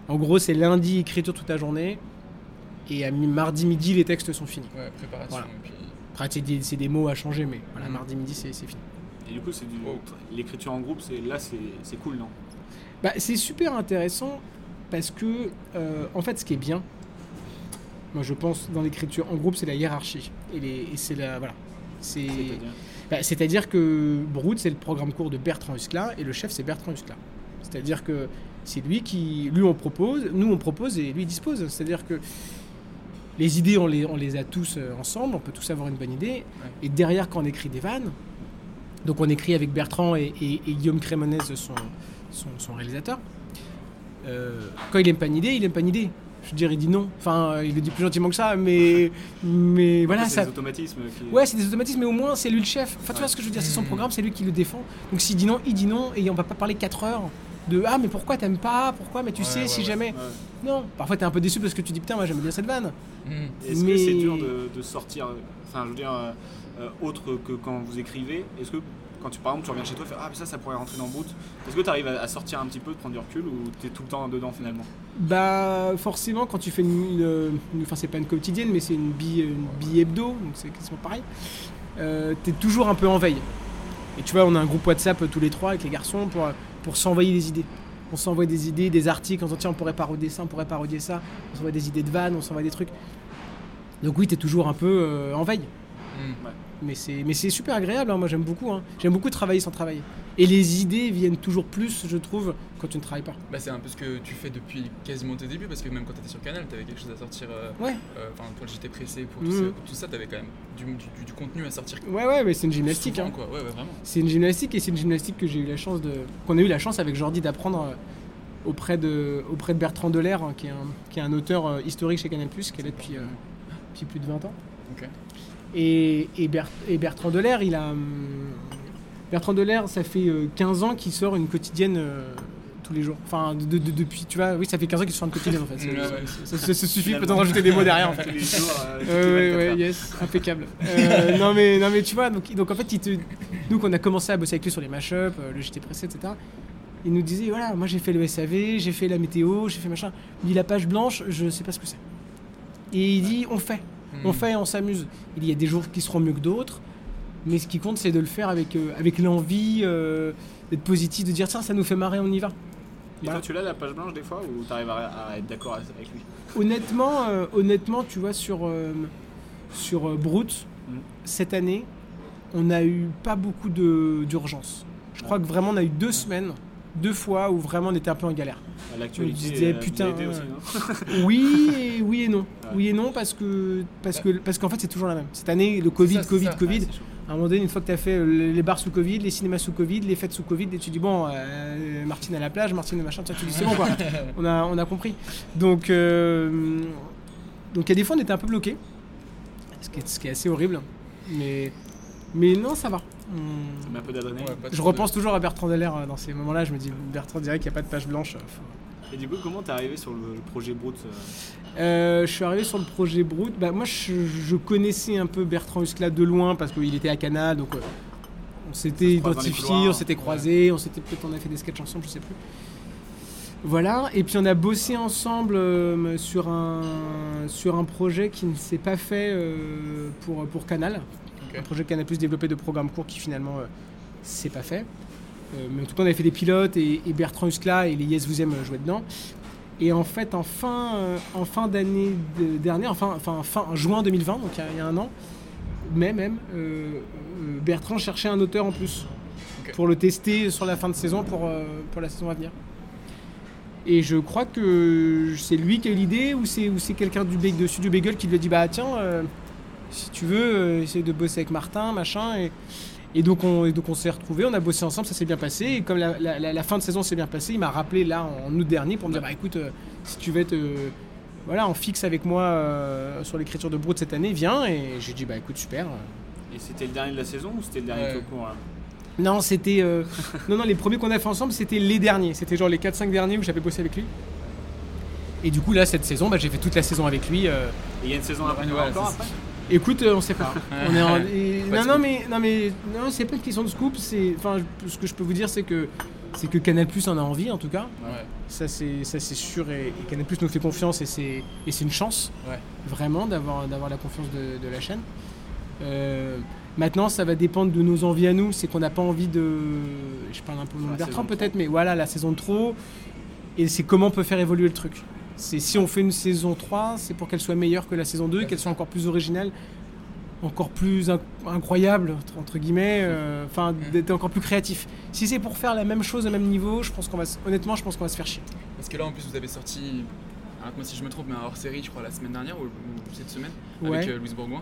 en gros, c'est lundi écriture toute la journée. Et à mi- mardi midi, les textes sont finis. Ouais, préparation. Voilà. et puis- Après, c'est des, mots à changer, mais voilà, Mhm. mardi midi, c'est c'est fini. Et du coup, c'est du... l'écriture en groupe, c'est là, c'est c'est cool, non? Bah, c'est super intéressant parce que, euh, en fait, ce qui est bien, moi je pense dans l'écriture en groupe, c'est la hiérarchie. Et, les- et c'est la. Voilà. C'est. C'est-à-dire? Bah, C'est-à-dire que Brood, c'est le programme court de Bertrand Huskla et le chef, c'est Bertrand Huskla. C'est-à-dire que c'est lui qui. Lui, on propose, nous, on propose et lui, il dispose. C'est-à-dire que les idées, on les, on les a tous euh, ensemble, on peut tous avoir une bonne idée. Et derrière, quand on écrit des vannes, donc on écrit avec Bertrand et, et- et Guillaume Crémonez, son, son, son réalisateur. Euh, quand il aime pas une idée, il aime pas une idée. Je veux dire, il dit non. Enfin, il le dit plus gentiment que ça, mais, mais voilà. c'est ça, des automatismes qui... Ouais, c'est des automatismes, mais au moins c'est lui le chef. Enfin, tu vois ce que je veux dire, c'est son programme, c'est lui qui le défend. Donc s'il dit non, il dit non, et on va pas parler 4 heures de ah, mais pourquoi t'aimes pas? Pourquoi? Mais tu Ouais, sais, ouais, si ouais. jamais. Non, parfois t'es un peu déçu parce que tu dis putain, moi j'aime bien cette vanne. Hmm. Est-ce Mais- que c'est dur de, de sortir, enfin je veux dire, euh, euh, autre que quand vous écrivez, est-ce que quand tu par exemple tu reviens chez toi, tu fais ah mais ça ça pourrait rentrer dans Brute, est-ce que tu arrives à, à sortir un petit peu, de prendre du recul ou tu es tout le temps dedans finalement? Bah, forcément, quand tu fais une. une- une- Enfin, c'est pas une quotidienne, mais c'est une bille, une bille hebdo, donc c'est quasiment pareil. Euh, t'es toujours un peu en veille. Et tu vois, on a un groupe WhatsApp euh, tous les trois avec les garçons pour, euh, pour s'envoyer des idées. On s'envoie des idées, des articles, on se dit tiens, on pourrait parodier ça, on pourrait parodier ça. On s'envoie des idées de vannes, on s'envoie des trucs. Donc oui, t'es toujours un peu euh, en veille. Hmm. Ouais. Mais c'est, mais c'est super agréable, hein, moi j'aime beaucoup. hein. J'aime beaucoup travailler sans travailler. Et les idées viennent toujours plus, je trouve, quand tu ne travailles pas. Bah, c'est un peu ce que tu fais depuis quasiment tes débuts, parce que même quand tu étais sur Canal, tu avais quelque chose à sortir. euh, Ouais. euh, Enfin, pour le JT pressé, pour tout, tout ça, tu avais quand même du, du- du contenu à sortir. Ouais, ouais, mais c'est une gymnastique. souvent, hein. quoi. Ouais, ouais, vraiment. C'est une gymnastique et c'est une gymnastique que j'ai eu la chance de qu'on a eu la chance avec Jordi d'apprendre euh, auprès de auprès de Bertrand Delair hein, qui est un qui est un auteur euh, historique chez Canal+ qui est là depuis euh, depuis plus de 20 ans. Ok. Et, et, Ber- et Bertrand Delair, il a hum, Bertrand Delair, ça fait euh, 15 ans qu'il sort une quotidienne euh, tous les jours. Enfin, de- de- depuis, tu vois, oui, ça fait 15 ans qu'il sort une quotidienne en fait. C'est- Ouais, ouais. Ça, ça- ça suffit, peut-être rajouter des mots derrière en fait. Tous jours, euh, toutes les Euh, ouais, 24 ouais, heures. yes, impeccable. Euh, non, mais, non, mais tu vois, donc, donc en fait, il te... nous, on a commencé à bosser avec lui sur les mashups, euh, le JT pressé, etc. Il nous disait, voilà, moi j'ai fait le SAV, j'ai fait la météo, j'ai fait machin. Il dit, la page blanche, je sais pas ce que c'est. Et il dit, on fait. On Hmm. fait et on s'amuse. Il y a des jours qui seront mieux que d'autres, mais ce qui compte, c'est de le faire avec, euh, avec l'envie euh, d'être positif, de dire, tiens, ça nous fait marrer, on y va. Et Voilà. toi tu l'as la page blanche des fois ou tu arrives à, à être d'accord avec lui? Honnêtement, euh, honnêtement, tu vois, sur, sur euh, Brute, Mm. cette année, on n'a eu pas beaucoup d'urgence. Je crois que vraiment, on a eu deux semaines, deux fois où vraiment on était un peu en galère. L'actualité disais, euh, putain, aussi, non Oui et, oui et non. Ouais. Oui et non parce que parce que parce qu'en fait c'est toujours la même. Cette année le Covid ça, Covid ça. Covid. À un moment donné, une fois que tu as fait euh, les bars sous Covid, les cinémas sous Covid, les fêtes sous Covid, et tu dis bon, euh, Martine à la plage, Martine machin, tiens, tu dis c'est bon quoi. on, a, on a compris. Donc, euh, donc il y a des fois on était un peu bloqué, ce qui est, ce qui est assez horrible. Mais, mais non, ça va. On- Ça met un peu d'adrénaline. je repense toujours à Bertrand Dallaire euh, dans ces moments-là. Je me dis, Bertrand dirait qu'il n'y a pas de page blanche. euh, faut- Et du coup, comment t'es arrivé sur le, le projet Brut euh, Euh, je suis arrivé sur le projet Brut. Bah, moi, je, je connaissais un peu Bertrand Huskla de loin parce qu'il était à Canal, donc euh, on s'était croise dans les identifié, couloirs, on s'était croisés, on s'était peut-être on a fait des sketchs ensemble, je sais plus. Voilà, et puis on a bossé ensemble euh, sur, un, sur un projet qui ne s'est pas fait euh, pour, pour Canal. Un projet Canal Plus développé de programmes courts qui finalement euh, s'est pas fait. Euh, mais en tout cas, on avait fait des pilotes et, et Bertrand Huskla et les Yes Vous Aime jouaient dedans. Et en fait, en fin, euh, en fin d'année de- dernière, enfin, enfin fin en juin 2020, donc il y a- il y, a un an, mais même, euh, euh, Bertrand cherchait un auteur en plus pour le tester sur la fin de saison pour, euh, pour la saison à venir. Et je crois que c'est lui qui a eu l'idée ou c'est, ou c'est quelqu'un du, de Studio Bagel qui lui a dit Bah tiens, euh, si tu veux, euh, essaye de bosser avec Martin, machin. Et, et donc on, et donc on s'est retrouvés, on a bossé ensemble, ça s'est bien passé. Et comme la, la- la- la fin de saison s'est bien passée, il m'a rappelé là en août dernier pour me dire Bah écoute, euh, si tu veux être euh, voilà, en fixe avec moi euh, sur l'écriture de Brut cette année, viens. Et j'ai dit Bah écoute, super. Et c'était le dernier de la saison ou c'était le dernier tout court là Non, c'était. euh, non, non, les premiers qu'on a fait ensemble, c'était les derniers. C'était genre les 4-5 derniers où j'avais bossé avec lui. Et du coup, là, cette saison, bah, j'ai fait toute la saison avec lui. Et il y a une saison après Ouais, encore après? Écoute, euh, on sait pas. on est en- et- Pas de Non, non, mais, non, mais non, c'est pas une question de scoop. C'est, enfin, je- ce que je peux vous dire, c'est que c'est que Canal Plus en a envie, en tout cas. Ouais. Ça, c'est, ça, c'est sûr. Et, et Canal Plus nous fait confiance et c'est, et c'est une chance, Ouais. vraiment, d'avoir, d'avoir la confiance de, de la chaîne. Euh, maintenant, ça va dépendre de nos envies à nous. C'est qu'on n'a pas envie de. Je parle un peu de Bertrand, peut-être, mais voilà, la saison de trop. Et c'est comment on peut faire évoluer le truc. C'est si on fait une saison 3, c'est pour qu'elle soit meilleure que la saison 2, qu'elle soit encore plus originale, encore plus inc- incroyable, entre- entre guillemets, euh, enfin, d'être encore plus créatif. Si c'est pour faire la même chose au même niveau, je pense qu'on va, honnêtement, je pense qu'on va se faire chier. Parce que là, en plus, vous avez sorti, arrête-moi si je me trompe, mais un hors-série, je crois, la semaine dernière ou, cette semaine, Ouais. avec euh, Louise Bourgoin,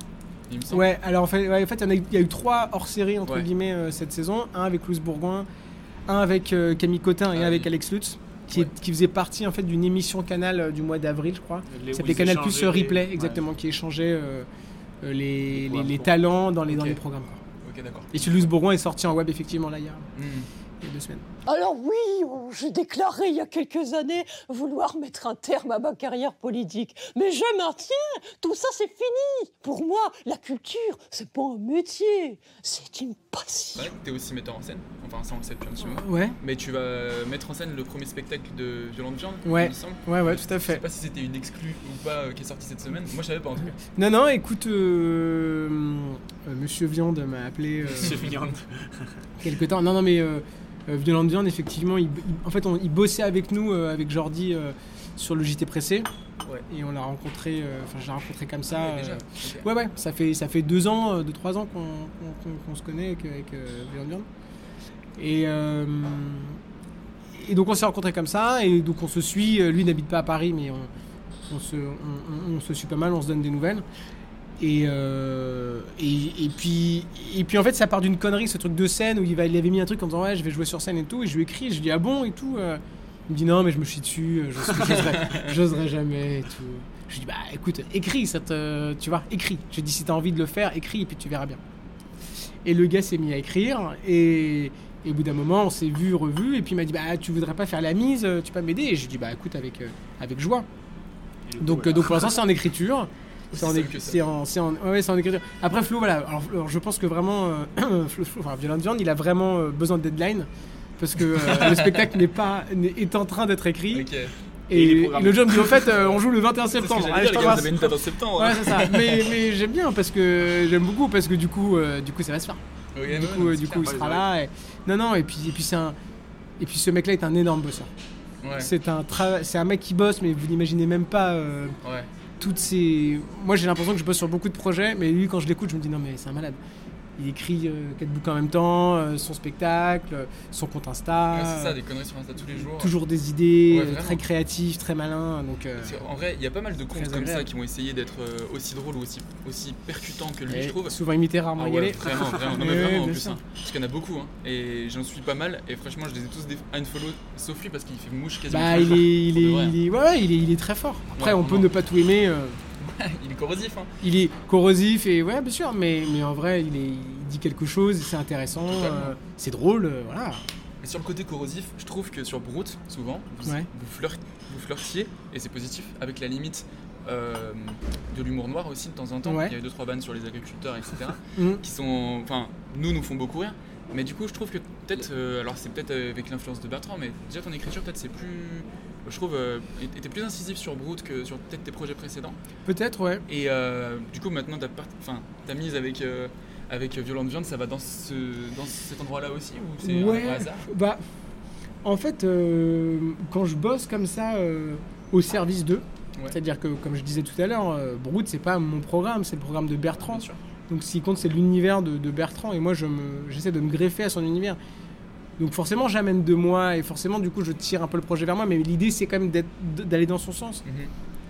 il me semble. Ouais, alors en fait, ouais, en fait, il y en a eu- il y, a eu trois hors-séries entre Ouais. guillemets euh, cette saison, un avec Louise Bourgoin, un avec euh, Camille Cotin et un avec Alex Lutz. Qui, est- qui faisait partie en fait d'une émission Canal euh, du mois d'avril, je crois. Ils Canal Plus les- Replay, ouais. exactement, qui échangeait euh, euh, les, talents dans les, dans les programmes. quoi. Ok, d'accord. Et sur Louise Bourgoin est sorti en web effectivement là il y a, Hmm. il y a deux semaines. Alors oui, j'ai déclaré il y a quelques années vouloir mettre un terme à ma carrière politique. Mais je maintiens, tout ça c'est fini. Pour moi, la culture, c'est pas un métier, c'est une passion. Ouais, t'es aussi metteur en scène, enfin ça on le sait depuis un petit moment. Ouais. Mais tu vas mettre en scène le premier spectacle de Violente Viande, Ouais. il me semble. Ouais, ouais, tout à Je fait. sais pas si c'était une exclue ou pas euh, qui est sortie cette semaine. Moi je savais pas en tout cas. Non, non, écoute, euh, euh, Monsieur Viande m'a appelé. euh, Monsieur Viande. quelque temps. Non, non, mais euh, Violente Viande, effectivement, il, il- en fait, on- il bossait avec nous, euh, avec Jordi, euh, sur le JT Pressé. Ouais. Et on l'a rencontré, enfin, je l'ai rencontré comme ça. Ouais, déjà. Ouais, ouais, ça fait, ça fait deux ans, deux, trois ans qu'on se connaît avec, avec Violente Viande. Et, euh, et donc on s'est rencontrés comme ça, et donc on se suit. Lui n'habite pas à Paris, mais on, on se, on, on- on se suit pas mal, on se donne des nouvelles. Et, euh, et, et puis, et puis en fait, ça part d'une connerie, ce truc de scène où il, va, il avait mis un truc en disant Ouais, je vais jouer sur scène et tout. Et je lui écris, je lui dis Ah bon et tout. euh. Il me dit Non, mais je me chie dessus, euh, j'ose- j'oserais- jamais et tout. Je lui dis Bah écoute, écris, ça te, tu vois, écris. Je lui dis Si t'as envie de le faire, écris et puis tu verras bien. Et le gars s'est mis à écrire et, et au bout d'un moment, on s'est vu, revu. Et puis il m'a dit Bah tu voudrais pas faire la mise, tu peux m'aider? Et je lui dis Bah écoute, avec, euh, avec joie. Donc, euh, donc pour l'instant, c'est en écriture. C'est en, C'est c'est en, c'est en- ouais, c'est en écriture. Après, Flo, voilà. Alors, alors, je pense que vraiment, euh, Flo, Flo- enfin, Violent Viande, il a vraiment euh, besoin de deadline. Parce que euh, le spectacle n'est pas, est en train d'être écrit. Et le job dit, au fait, euh, on joue le 21 C'est ce que septembre. en septembre. Ouais, c'est ça. mais mais j'aime bien parce que j'aime beaucoup parce que du coup, euh, du coup, ça va se faire. Du coup, c'est du il sera là. Et... Non, non. Et puis, et puis c'est un, et puis ce mec-là est un énorme bosseur. Ouais. C'est un tra- c'est un mec qui bosse, mais vous n'imaginez même pas. euh, Ouais. Toutes ces. Moi, j'ai l'impression que je bosse sur beaucoup de projets, mais lui, quand je l'écoute, je me dis non, mais c'est un malade. Il écrit euh, quatre bouquins en même temps, euh, son spectacle, euh, son compte Insta. Ouais, c'est ça, des conneries sur Insta tous les jours. Toujours des idées, Ouais, très créatifs, très malins. Donc, qu'en vrai, il y a pas mal de comptes comme ça qui ont essayé d'être aussi drôles ou aussi, aussi percutants que lui, Et je trouve. souvent imité, rarement Ah ouais, égalé. Vraiment, vraiment. Non, mais Ouais, vraiment en plus. hein. Parce qu'il y en a beaucoup. Hein. Et j'en suis pas mal. Et franchement, je les ai tous des unfollow, sauf lui parce qu'il fait mouche quasiment. Bah, il est, il, est, vrai. il, est, ouais, ouais, il, est, il est très fort. Après, Ouais, on peut ne pas tout aimer. euh, il est corrosif. Hein. il est corrosif et ouais, bien sûr, mais, mais en vrai, il, est, il dit quelque chose, c'est intéressant, euh, c'est drôle, euh, voilà. Et sur le côté corrosif, je trouve que sur Brute, souvent, vous, Ouais. vous, flirt- vous flirtiez, et c'est positif, avec la limite euh, de l'humour noir aussi de temps en temps. Ouais. Il y a eu deux trois bannes sur les agriculteurs, etc. Mhm. qui sont, enfin, nous nous font beaucoup rire. Mais du coup, je trouve que peut-être, euh, alors c'est peut-être avec l'influence de Bertrand, mais déjà ton écriture peut-être c'est plus, je trouve, euh, était plus incisif sur Brute que sur peut-être tes projets précédents. Peut-être, ouais. Et euh, du coup, maintenant, ta, part- enfin, ta mise avec, euh, avec Violente Viande, ça va dans, ce, dans cet endroit-là aussi Ou c'est Ouais, un hasard? bah, en fait, euh, quand je bosse comme ça euh, au service d'eux, Ouais. c'est-à-dire que, comme je disais tout à l'heure, Brut, c'est pas mon programme, c'est le programme de Bertrand. Bien sûr. Donc, ce qui compte, c'est l'univers de, de Bertrand, et moi, je j'essaie de me greffer à son univers. Donc, forcément, j'amène de moi, et forcément, du coup, je tire un peu le projet vers moi, mais l'idée, c'est quand même d'être- d'aller dans son sens. Mhm.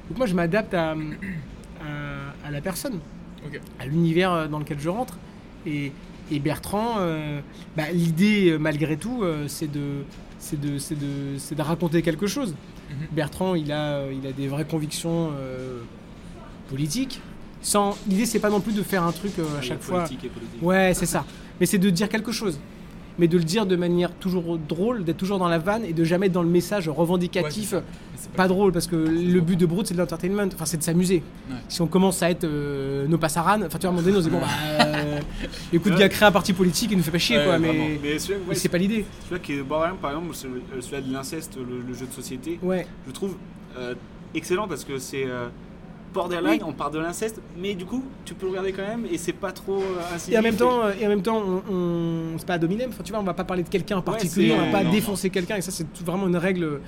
Donc, moi, je m'adapte à, à, à la personne à l'univers euh, dans lequel je rentre. Et, et Bertrand, euh, bah, l'idée, euh, malgré tout, euh, c'est de, c'est de, c'est de, c'est de raconter quelque chose. Mhm. Bertrand, il a, euh, il a des vraies convictions euh, politiques. Sans, l'idée, c'est pas non plus de faire un truc euh, à chaque fois. politique et politique. Ouais, c'est ça. Mais c'est de dire quelque chose. Mais de le dire de manière toujours drôle, d'être toujours dans la vanne et de jamais être dans le message revendicatif. Ouais, c'est pas drôle parce que le but de Brut c'est de l'entertainment, enfin c'est de s'amuser. Ouais. Si on commence à être euh, nos passaran, enfin tu on se dit bon bah euh, écoute gars crée un parti politique et nous fait pas chier Ouais, quoi mais, c'est pas l'idée. Celui-là qui est Borderlands, par exemple, celui- celui-là de l'inceste, le, le jeu de société, je trouve euh, excellent parce que c'est euh, borderline, Oui. on part de l'inceste, mais du coup, tu peux le regarder quand même et c'est pas trop euh, incisif. Et en même temps, euh, et en même temps, on, on- c'est pas ad hominem. Enfin, tu vois, on va pas parler de quelqu'un en particulier, c'est- on va pas non, défoncer quelqu'un. Et ça, c'est vraiment une règle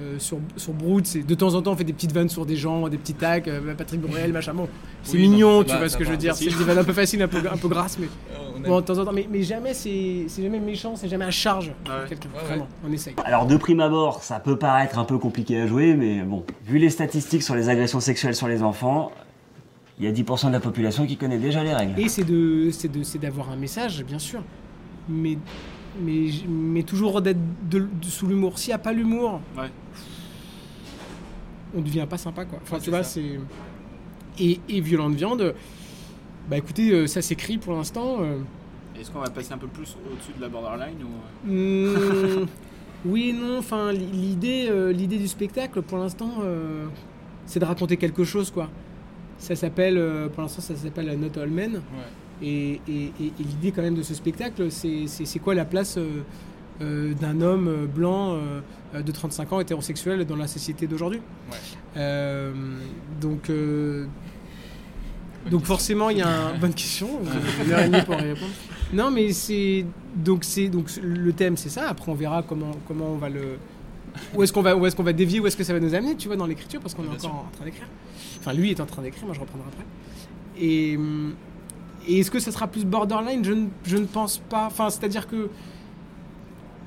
euh, sur sur Brood. C'est de temps en temps, on fait des petites vannes sur des gens, des petits tacs, euh, Patrick Bruel, machin. Bon, c'est Oui, mignon, tu va, vois ce que je veux dire. C'est des vannes un peu faciles, un peu un peu grasses, mais bon, de temps en temps. Mais, mais jamais c'est c'est jamais méchant, c'est jamais à charge. pour quelqu'un. Ouais, ouais. Vraiment, on essaye. Alors de prime abord, ça peut paraître un peu compliqué à jouer, mais bon, vu les statistiques sur les agressions sexuelles sur les enfants, il y a 10% de la population qui connaît déjà les règles. Et c'est de, c'est de, c'est d'avoir un message, bien sûr, mais, mais, mais toujours d'être de- de- sous l'humour. S'il n'y a pas l'humour, Ouais. on devient pas sympa, quoi. Enfin, Ouais, tu vois, c'est et, et violente viande. Bah écoutez, euh, ça s'écrit pour l'instant. euh, Est-ce qu'on va passer un peu plus au-dessus de la borderline ou... euh, Hmm, oui non. Enfin, li- l'idée, euh, l'idée du spectacle, pour l'instant, euh, c'est de raconter quelque chose, quoi. Ça s'appelle, euh, pour l'instant, ça s'appelle Not All Men. Ouais. Et, et- et- et l'idée quand même de ce spectacle, c'est, quoi la place euh, euh, d'un homme euh, blanc euh, de 35 ans hétérosexuel dans la société d'aujourd'hui? Ouais. Euh, Donc, donc forcément, il y a une bonne question. Vous avez une heure et demie pour y répondre. Non, mais c'est donc c'est donc le thème, c'est ça. Après, on verra comment comment on va le où est-ce qu'on va où est-ce qu'on va dévier, où est-ce que ça va nous amener, tu vois, dans l'écriture, parce qu'on est Bien encore sûr. en train d'écrire. Enfin, lui est en train d'écrire, moi je reprendrai après. Et, hum, et est-ce que ça sera plus borderline? Je ne, je ne pense pas. Enfin, c'est-à-dire que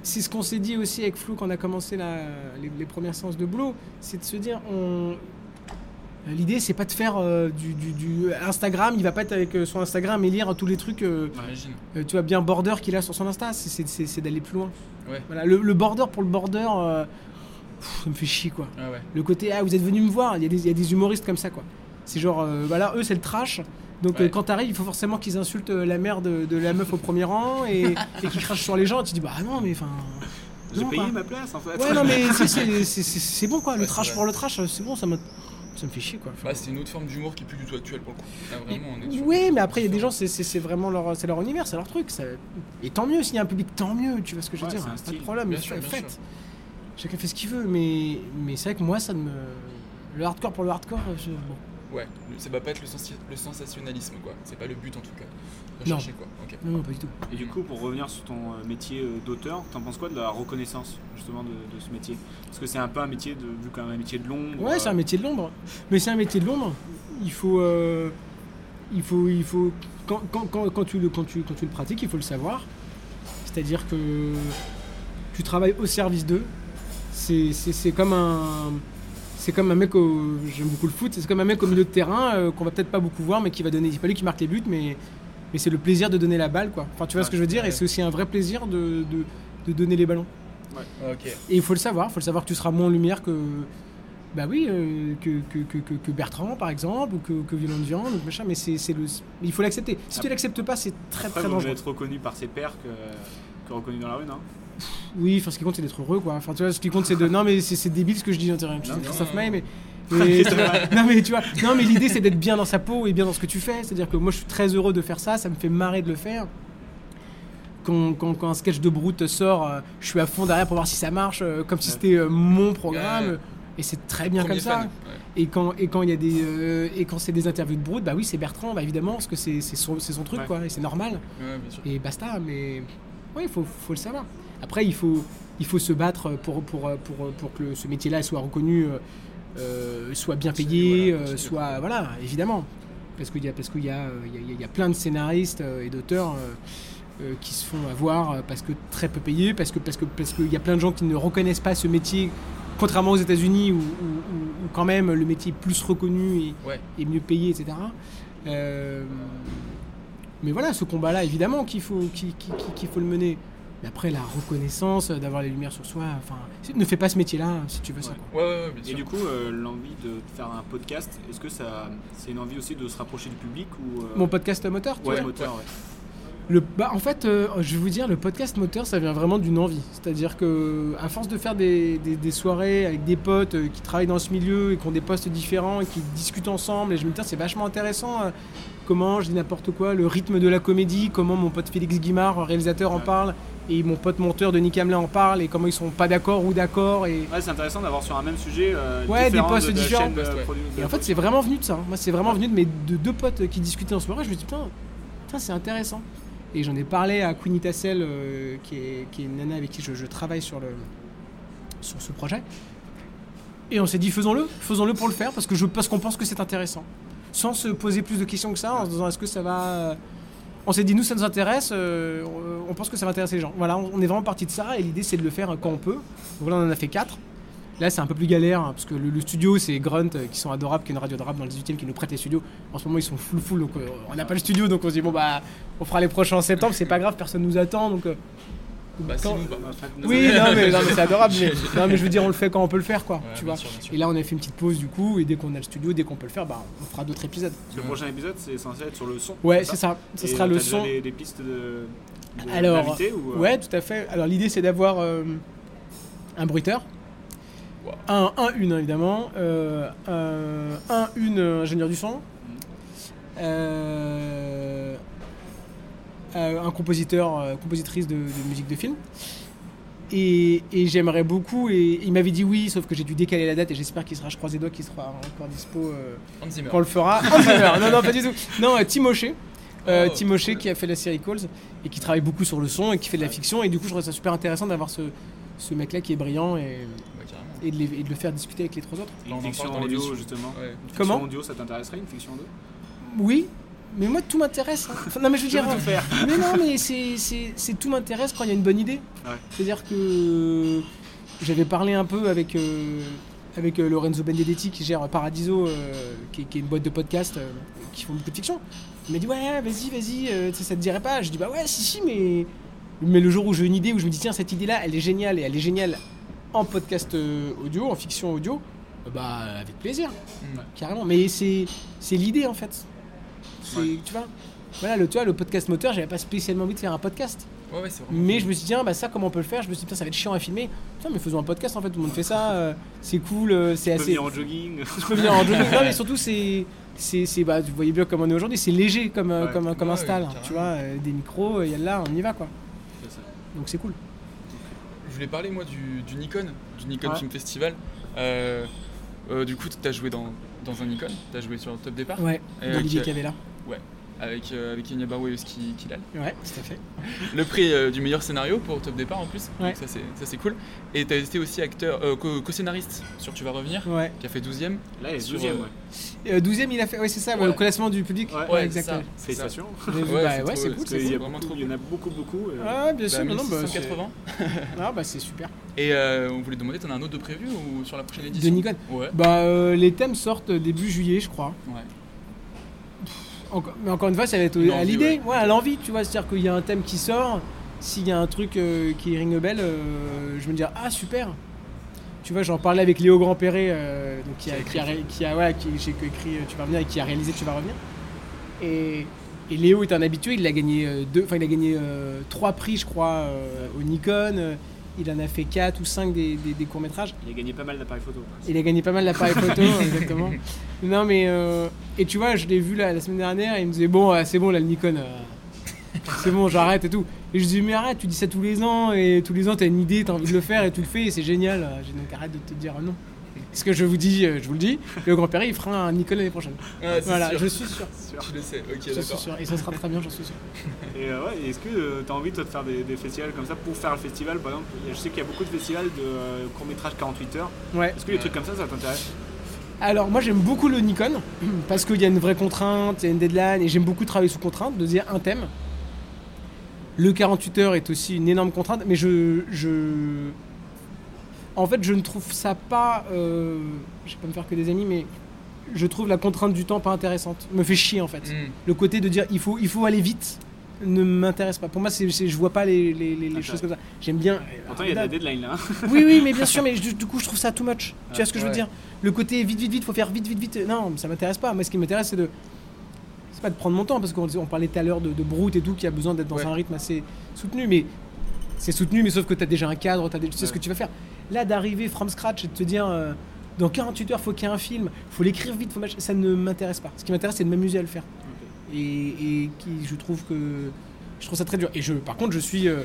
c'est ce qu'on s'est dit aussi avec Flou quand on a commencé la- les, les premières séances de boulot, c'est de se dire on. L'idée, c'est pas de faire euh, du, du- du Instagram. Il va pas être avec euh, son Instagram et lire tous les trucs, euh, euh, tu vois, bien border qu'il a sur son Insta. C'est- d'aller plus loin. Ouais. Voilà, le, le border pour le border, pff, ça me fait chier quoi. Ah ouais. Le côté, ah, vous êtes venu me voir, il y, a des- il y a des humoristes comme ça, quoi. C'est genre, voilà, eux, c'est le trash. Donc, Ouais. euh, quand t'arrives, il faut forcément qu'ils insultent euh, la mère de, de la meuf au premier rang et, et qu'ils crachent sur les gens. Et tu dis, bah non, mais enfin. J'ai payé quoi. ma place en fait. Ouais, non, mais c'est- c'est c'est- c'est bon, quoi. Le Ouais, trash pour le trash, c'est bon, ça me, ça me fait chier, quoi. Bah, c'est une autre forme d'humour qui est plus du tout actuelle pour le coup. Là, vraiment, on est sur- oui, mais après, il y a des gens, c'est- c'est c'est vraiment leur, c'est leur univers, c'est leur truc. ça- Et tant mieux, s'il y a un public, tant mieux, tu vois ce que je veux Ouais, dire. c'est un Pas de problème, Bien sûr, bien faites. sûr. Chacun fait ce qu'il veut, mais, mais c'est vrai que moi, ça ne me. Le hardcore pour le hardcore, je... bon. Ouais, ça va pas être le, sensi- le sensationnalisme, quoi. C'est pas le but en tout cas. Non. Rechercher, quoi. Ok. Non, non, pas du tout. Et du coup, pour revenir sur ton euh, métier euh, d'auteur, t'en penses quoi de la reconnaissance justement de, de ce métier? Parce que c'est un peu un métier de, vu quand même un métier de l'ombre. Ouais, euh, c'est un métier de l'ombre. Mais c'est un métier de l'ombre. Il faut. euh, il faut, il faut quand, quand, quand, quand tu le, quand, tu, quand tu le pratiques, il faut le savoir. C'est-à-dire que tu travailles au service d'eux. C'est, c'est, c'est comme un. C'est comme un mec au. J'aime beaucoup le foot, c'est comme un mec au milieu de terrain euh, qu'on va peut-être pas beaucoup voir, mais qui va donner. C'est pas lui qui marque les buts, mais, mais c'est le plaisir de donner la balle, quoi. Enfin, tu vois ce que je veux dire, et c'est aussi un vrai plaisir de, de, de donner les ballons. Ok. Et il faut le savoir, il faut le savoir que tu seras moins en lumière que. Bah oui, euh, que, que, que, Bertrand par exemple, ou que, que Violent de Viande, ou machin, mais c'est, c'est le. Il faut l'accepter. Si tu l'acceptes pas, c'est très Après, très mieux dangereux. être reconnu par ses pairs que, que reconnu dans la rue, non? Oui, enfin ce qui compte c'est d'être heureux quoi. Enfin tu vois, ce qui compte c'est de. Non mais c'est, c'est débile ce que je dis, non, Christophe. Maé, mais. Mais- non mais tu vois, non mais l'idée c'est d'être bien dans sa peau et bien dans ce que tu fais. C'est-à-dire que moi je suis très heureux de faire ça, ça me fait marrer de le faire. Quand, quand- quand un sketch de Brute sort, euh, je suis à fond derrière pour voir si ça marche, euh, comme si c'était euh, mon programme. Et c'est très bien Premier comme ça. fan, ouais. Et quand et quand il y a des euh, et quand c'est des interviews de Brute, bah oui c'est Bertrand, bah évidemment parce que c'est c'est son, c'est son truc Ouais. quoi, et c'est normal. Ouais. Et basta, mais oui, il faut, faut le savoir. Après, il faut, il faut se battre pour, pour, pour, pour que le- ce métier-là soit reconnu, euh, euh, soit bien payé, euh, soit. Voilà, évidemment. Parce qu'il y, a- parce qu'il y, a, il y, a, il y a plein de scénaristes et d'auteurs qui se font avoir parce que très peu payés, parce qu'il parce que, parce qu'il y a plein de gens qui ne reconnaissent pas ce métier, contrairement aux États-Unis où, où- où- où quand même le métier est plus reconnu et, Ouais. et mieux payé, etc. Euh, mais voilà, ce combat-là, évidemment qu'il faut, qu'il, qu'il- qu'il- qu'il faut le mener. Mais après, la reconnaissance, euh, d'avoir les lumières sur soi, enfin, ne fais pas ce métier-là hein, si tu veux ça. quoi. Ouais, ouais, ouais, bien Et du coup, euh, l'envie de faire un podcast, est-ce que ça, c'est une envie aussi de se rapprocher du public ou euh, Mon podcast moteur, tu Ouais, vois moteur, ouais. Le, bah, en fait, euh, je vais vous dire, le podcast moteur, ça vient vraiment d'une envie. C'est-à-dire que, à force de faire des, des- des soirées avec des potes euh, qui travaillent dans ce milieu et qui ont des postes différents et qui discutent ensemble, et je me dis, c'est vachement intéressant. euh, comment, je dis n'importe quoi, le rythme de la comédie, comment mon pote Félix Guimard, réalisateur, en parle, et mon pote monteur Denis Camelin en parle, et comment ils sont pas d'accord ou d'accord. Et... Ouais, c'est intéressant d'avoir sur un même sujet euh, Ouais, des postes de- de différents. de Et en fait, c'est vraiment venu de ça. Moi, c'est vraiment venu de mes de deux potes qui discutaient en soirée. Je me dis, putain, putain c'est intéressant. Et j'en ai parlé à Queenie Tassel, euh, qui, est, qui est une nana avec qui je, je travaille sur, le, sur ce projet. Et on s'est dit, faisons-le, faisons-le pour le faire, parce que je parce qu'on pense que c'est intéressant. Sans se poser plus de questions que ça, en se disant, est-ce que ça va. euh, On s'est dit, nous, ça nous intéresse, euh, on- pense que ça va intéresser les gens. Voilà, on est vraiment parti de ça, et l'idée, c'est de le faire quand on peut. Donc voilà, on en a fait quatre. Là, c'est un peu plus galère hein, parce que le, studio, c'est Grunt euh, qui sont adorables, qui est une radio rap dans le 18 e qui nous prête les studios. En ce moment, ils sont full full, donc euh, on n'a pas le studio, donc on se dit bon bah on fera les prochains en septembre, c'est pas grave, personne nous attend donc. Bah, quand- bah, Oui, non mais, non, mais c'est adorable, mais, non, mais je veux dire, on le fait quand on peut le faire quoi, Ouais, tu bien vois. sûr, bien sûr. Et là, on a fait une petite pause du coup, et dès qu'on a le studio, dès qu'on peut le faire, bah on fera d'autres épisodes. Le prochain épisode, c'est censé être sur le son. Ouais, c'est ça. Ce sera euh, le t'as déjà son. Des, des pistes de. de- Alors, ou, euh, ouais, tout à fait. Alors l'idée c'est d'avoir euh, un bruiteur, un, un, une évidemment, euh, un, un, une ingénieur du son, euh, un compositeur, euh, compositrice de, de musique de film. Et, et j'aimerais beaucoup, et il m'avait dit oui, sauf que j'ai dû décaler la date et j'espère qu'il sera, je croise les doigts, qu'il sera encore dispo euh, quand on le fera. Non, non, pas du tout. Non, euh, Timoché. Euh, Oh, Timoché qui a fait la série Calls et qui travaille beaucoup sur le son et qui fait de la fiction. Et du coup, je trouve ça super intéressant d'avoir ce, ce mec-là qui est brillant et, et, de les- et de le faire discuter avec les trois autres. Et une en fiction audio, l'émission. justement. Ouais. Une Comment? fiction audio, ça t'intéresserait, une fiction audio? Oui, mais moi tout m'intéresse. hein. Enfin, non mais je veux Je dire, veux tout faire. mais non mais c'est tout m'intéresse quand il y a une bonne idée. Ouais. C'est-à-dire que j'avais parlé un peu avec euh, avec euh, Lorenzo Benedetti qui gère Paradiso, euh, qui, est- qui est une boîte de podcast euh, qui font beaucoup de fiction. Il m'a dit ouais vas-y vas-y, euh, ça te dirait pas. Je dis bah ouais si si mais mais le jour où j'ai une idée où je me dis tiens cette idée là elle est géniale et elle est géniale en podcast euh, audio, en fiction audio, euh, bah avec plaisir, carrément. Mais c'est l'idée en fait. C'est tu vois. Voilà, le, tu vois, le podcast moteur, j'avais pas spécialement envie de faire un podcast. Ouais, ouais, c'est vraiment. Mais je me suis dit, tiens, bah ça, comment on peut le faire? Je me suis dit, ça va être chiant à filmer. Putain, mais faisons un podcast en fait, tout le monde fait ça, euh, c'est cool, euh, c'est Tu peux assez. venir en jogging. Je peux venir en jogging. Non, mais surtout, c'est. C'est, c'est- bah, vous voyez bien comme on est aujourd'hui, c'est léger comme, euh, Ouais. comme, comme Ouais, install, ouais, tu vois, euh, des micros, il y a là, on y va quoi. C'est ça. Donc c'est cool. Je voulais parler moi du, du Nikon, du Nikon Ouais. Film Festival. Euh, euh, du coup, tu as joué dans, dans un Nikon, tu as joué sur le top départ. Ouais, d'Olivier Cavella. Ouais. Avec, euh, avec Enya Barou et Husky Killal. Ouais, tout à fait. Le prix euh, du meilleur scénario pour Top Départ en plus. Ouais. Donc ça c'est ça c'est cool. Et t'as été aussi acteur euh, co- co-scénariste sur Tu vas revenir Ouais. qui a fait 12ème. Là, il est Sur, 12 e euh, Euh, 12ème, il a fait. Ouais, c'est ça, ouais, Ouais. au classement du public. Ouais, Ouais, exactement. c'est ça. Félicitations. Ouais, c'est ouais, cool, parce c'est Il y, cool. a vraiment beaucoup- trop il y en a beaucoup, beaucoup. euh, Ah, bien sûr, Bah, non, non, bah, c'est- 1680. Ah, bah, c'est super. Et euh, on voulait demander, t'en as un autre de prévu ou sur la prochaine De édition? Nikon Ouais. Bah, euh, les thèmes sortent début juillet, je crois. Ouais. Mais encore une fois, ça va être au- à l'idée, ouais. ouais. à l'envie, tu vois. C'est-à-dire qu'il y a un thème qui sort, s'il y a un truc euh, qui ring bell, euh, je me dis ah super. Tu vois, j'en parlais avec Léo Grandperret, euh, donc qui a, qui a, ré- qui a, ouais, qui, j'ai écrit euh, Tu vas revenir et qui a réalisé Tu vas revenir. Et, et Léo est un habitué, il a gagné deux, enfin il a gagné trois prix, je crois, au Nikon. Il en a fait quatre ou cinq des, des- des courts métrages. Il a gagné pas mal d'appareils photo. Il a gagné pas mal d'appareils photo, exactement. Non, mais. euh, et tu vois, je l'ai vu là, la semaine dernière, et il me disait Bon, euh, c'est bon, là, le Nikon, euh, c'est bon, j'arrête et tout. Et je dis Mais arrête, tu dis ça tous les ans, et tous les ans, t'as une idée, t'as envie de le faire, et tu le fais, et c'est génial. J'ai donc arrête de te dire non. Parce que je vous dis, euh, je vous le dis, le grand-père, il fera un Nikon l'année prochaine. C'est voilà, sûr. je suis sûr. Tu le sais, ok, Je suis sûr. Et ça sera très bien, j'en suis sûr. Et euh, ouais, est-ce que tu as envie toi, de faire des, des festivals comme ça pour faire le festival Par exemple, je sais qu'il y a beaucoup de festivals de euh, court-métrage 48 heures. Ouais. Est-ce que les trucs comme ça, ça t'intéresse? Alors moi j'aime beaucoup le Nikon parce qu'il y a une vraie contrainte, il y a une deadline et j'aime beaucoup travailler sous contrainte, de dire un thème. Le 48 heures est aussi une énorme contrainte, mais je, je... En fait je ne trouve ça pas... euh, Je vais pas me faire que des amis, mais je trouve la contrainte du temps pas intéressante. Me fait chier en fait. Mm. Le côté de dire il faut, il faut aller vite ne m'intéresse pas. Pour moi c'est, je vois pas les, les- les- les choses comme ça. J'aime bien... Pourtant, il y a des deadlines là. hein. Oui, oui, mais bien sûr, mais du, du coup, je trouve ça too much. Tu vois ce que je veux dire? Le côté vite, vite, vite, faut faire vite, vite, vite. Non, ça m'intéresse pas. Moi, ce qui m'intéresse, c'est de. C'est pas de prendre mon temps, parce qu'on on parlait tout à l'heure de, de Brute et tout, qui a besoin d'être dans Ouais. un rythme assez soutenu, mais c'est soutenu, mais sauf que tu as déjà un cadre, t'as des- tu sais ce que tu vas faire. Là, d'arriver from scratch et de te dire. euh, dans 48 heures, faut qu'il y ait un film, faut l'écrire vite, faut ça ne m'intéresse pas. Ce qui m'intéresse, c'est de m'amuser à le faire. Et, et qui, je trouve que je trouve ça très dur. Et je, par contre, je suis, euh,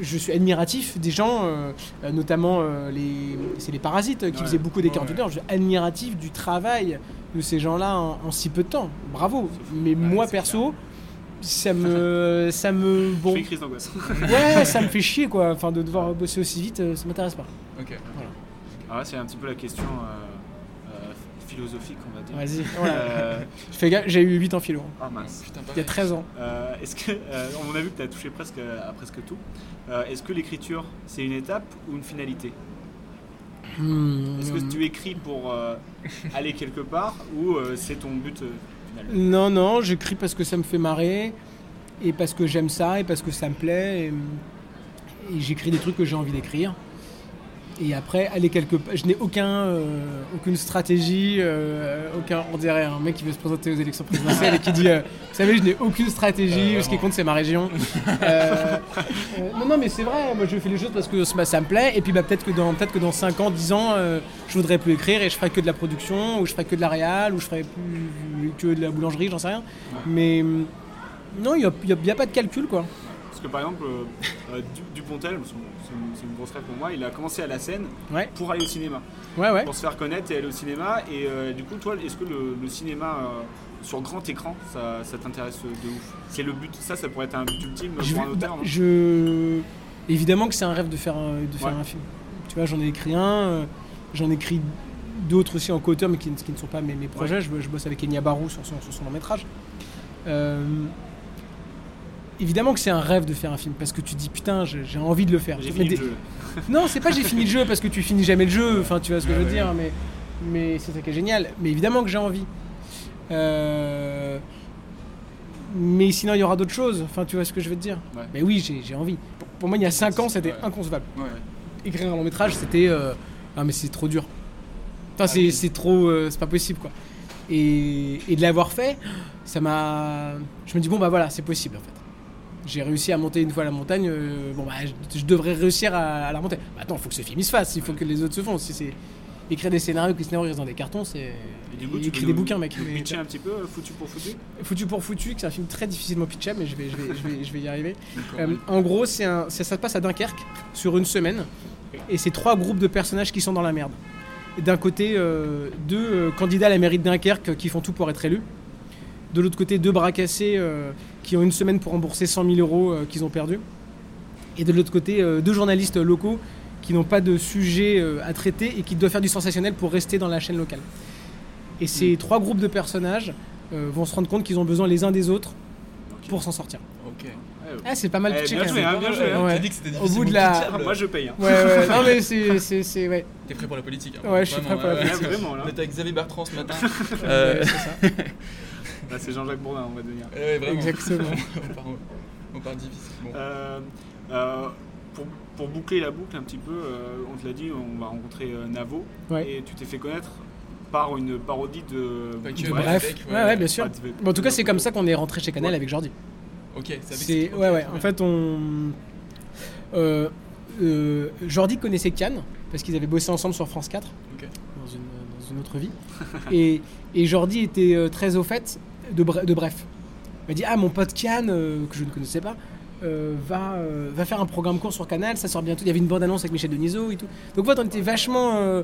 je suis admiratif des gens, euh, notamment les, c'est les parasites qui Ouais. faisaient beaucoup des Ouais, 48 ouais. heures. Je suis admiratif du travail de ces gens-là en, en si peu de temps. Bravo. Mais moi perso, ça me, ça me, bon, crise d'angoisse. ouais, ça me fait chier quoi. Enfin, de devoir bosser aussi vite, ça m'intéresse pas. Ok. Voilà. Alors là, c'est un petit peu la question euh, euh, philosophique, on va dire. Vas-y. Euh, Je fais gaffe, j'ai eu 8 en philo. Ah mince. Putain, Il y a 13 ans. Euh, Est-ce que, euh, on a vu que tu as touché presque à presque tout. Euh, Est-ce que l'écriture, c'est une étape ou une finalité? Hmm. Est-ce que tu écris pour euh, aller quelque part ou euh, c'est ton but euh, final? Non, non, j'écris parce que ça me fait marrer, et parce que j'aime ça, et parce que ça me plaît, et, et j'écris des trucs que j'ai envie d'écrire. Et après, aller quelque part, je n'ai aucun, euh, aucune stratégie, euh, aucun, on dirait un mec qui veut se présenter aux élections présidentielles et qui dit, euh, vous savez, je n'ai aucune stratégie, ce qui compte c'est ma région. Euh, euh, non, non, mais c'est vrai, moi je fais les choses parce que ça me plaît, et puis bah, peut-être que dans, peut-être que dans 5 ans, 10 ans, euh, je voudrais plus écrire et je ferai que de la production, ou je ferai que de la réal, ou je ferai plus que de la boulangerie, j'en sais rien. Mais hum, non, il n'y a, il y a pas de calcul quoi. Parce que par exemple, euh, Du- Dupontel, son- c'est une, grosse rêve pour moi, il a commencé à la scène Ouais. pour aller au cinéma. Ouais, ouais. Pour se faire connaître et aller au cinéma. Et euh, du coup, toi, est-ce que le, le cinéma euh, sur grand écran, ça, ça t'intéresse de ouf? C'est le but, ça, ça pourrait être un but ultime Je, pour un bah, auteur, je- Évidemment que c'est un rêve de faire un, de faire Ouais. un film. Tu vois, j'en ai écrit un, euh, j'en ai écrit d'autres aussi en co-auteur, mais qui, qui ne sont pas mes, mes projets. Je, je bosse avec Enya Barou sur son, sur son long métrage. Évidemment que c'est un rêve de faire un film, parce que tu dis putain, j'ai envie de le faire. J'ai fini le jeu. Non, c'est pas j'ai fini le jeu, parce que tu finis jamais le jeu, enfin tu vois ce que je veux dire, mais, mais c'est ça qui est génial. Mais évidemment que j'ai envie. Euh, mais sinon, il y aura d'autres choses. Enfin, tu vois ce que je veux te dire. Ouais. Mais oui, j'ai envie. Pour, pour moi, il y a 5 ans, c'était inconcevable. Écrire un long métrage, c'était. euh, Ah, mais c'est trop dur. Enfin, Ah c'est c'est trop. euh, c'est pas possible, quoi. Et, et de l'avoir fait, ça m'a. Je me dis, bon, bah voilà, c'est possible, en fait. J'ai réussi à monter une fois la montagne. euh, bon, bah, je, je devrais réussir à, à la monter. Bah, attends, il faut que ce film il se fasse. Il faut que les autres se font. Si c'est. Écrire des scénarios, que les scénarios restent dans des cartons, c'est. Peux des bouquins, mec. mais- pitcher un petit peu, euh, foutu pour foutu? Foutu pour Foutu, c'est un film très difficilement pitchable, mais je vais, je vais, je vais, je vais y arriver. Euh, en gros, c'est un, ça, se passe à Dunkerque sur une semaine, et c'est trois groupes de personnages qui sont dans la merde. D'un côté, euh, deux candidats à la mairie de Dunkerque qui font tout pour être élus. De l'autre côté, deux bras cassés euh, qui ont une semaine pour rembourser 100 000 euros euh, qu'ils ont perdus. Et de l'autre côté, euh, deux journalistes locaux qui n'ont pas de sujet euh, à traiter et qui doivent faire du sensationnel pour rester dans la chaîne locale. Et ces trois groupes de personnages euh, vont se rendre compte qu'ils ont besoin les uns des autres pour s'en sortir. Ok. Ah, c'est pas mal Eh, pitché bien quand joué, même. hein, bien joué, hein. Ouais. T'as dit que c'était Au difficile bout de de la. pitcher, Moi, je paye. hein. Ouais, ouais, non mais c'est. c'est, c'est ouais. T'es prêt pour la politique hein, Ouais, je suis prêt pour la politique. ouais. Vraiment, là. On était avec Xavier Bertrand ce matin. Euh, c'est ça. Là, c'est Jean-Jacques Bourdin, on va devenir. ouais, vraiment. Exactement. on, part, on part difficile. Bon. Euh, euh, pour, pour boucler la boucle un petit peu, euh, on te l'a dit, on va rencontrer euh, Navo. Ouais. Et tu t'es fait connaître par une parodie de. Pas que, de Bref, ouais, ouais. ouais, bien sûr. Bon, en tout cas, c'est comme ça qu'on est rentré chez Canal Ouais. avec Jordi. Ok, c'est avec C'est ouais ouais. En fait, on euh, euh, Jordi connaissait Cannes parce qu'ils avaient bossé ensemble sur France 4 Ok. dans une, dans une autre vie. et, et Jordi était très au fait de, Bre- de Bref. Il m'a dit ah mon pote Cannes euh, que je ne connaissais pas. euh, va, euh, va faire un programme court sur Canal, ça sort bientôt. Il y avait une bande-annonce avec Michel Denisot et tout. Donc fait, on était vachement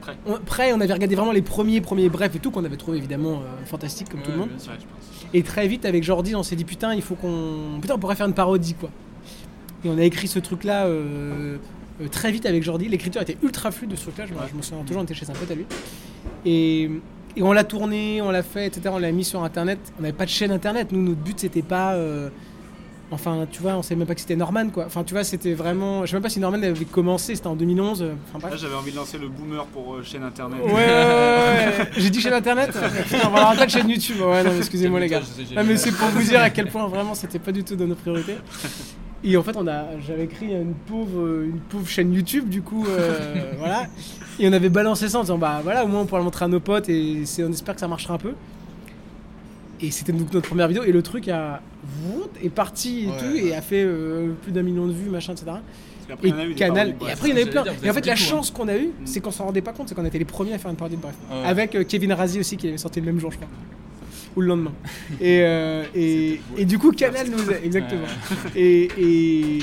Prêt. on, prêts. On avait regardé vraiment les premiers, premiers brefs et tout, qu'on avait trouvé évidemment fantastique comme tout le monde. je pense. Et très vite, avec Jordi, on s'est dit putain, il faut qu'on. Putain, on pourrait faire une parodie quoi. Et on a écrit ce truc là très vite avec Jordi. L'écriture était ultra fluide de ce truc là, je, me- je me souviens toujours, on était chez un pote à lui. Et, et on l'a tourné, on l'a fait, etc. On l'a mis sur internet. On n'avait pas de chaîne internet. Nous, notre but c'était pas. euh, Enfin, tu vois, on savait même pas que c'était Norman quoi. Enfin, tu vois, c'était vraiment. Je sais même pas si Norman avait commencé, c'était en 2011. euh, Enfin. Là, j'avais envie de lancer le boomer pour euh, chaîne internet. Ouais, ouais, ouais. J'ai dit chaîne internet Putain, on va avoir pas de chaîne YouTube. Ouais, non, excusez-moi les gars. Ah, mais c'est pour vous dire à quel point vraiment c'était pas du tout dans nos priorités. Et en fait, on a, j'avais créé une pauvre, une pauvre chaîne YouTube, du coup, euh, voilà. Et on avait balancé ça en disant, bah voilà, au moins on pourra le montrer à nos potes et c'est, on espère que ça marchera un peu. Et c'était donc notre première vidéo et le truc a, est parti et Ouais. tout et a fait euh, plus d'un million de vues, machin, etc. Parce qu'après, il y en a eu Et Canal, et après il y en avait plein. dire, Et en fait, la chance qu'on a eue, Mm. c'est qu'on s'en rendait pas compte, c'est qu'on était les premiers à faire une parodie de Bref. Ouais. Avec euh, Kevin Razi aussi qui avait sorti le même jour, je crois. Ou le lendemain. Et, euh, et, et du coup, Canal nous a. Exactement. Et, et,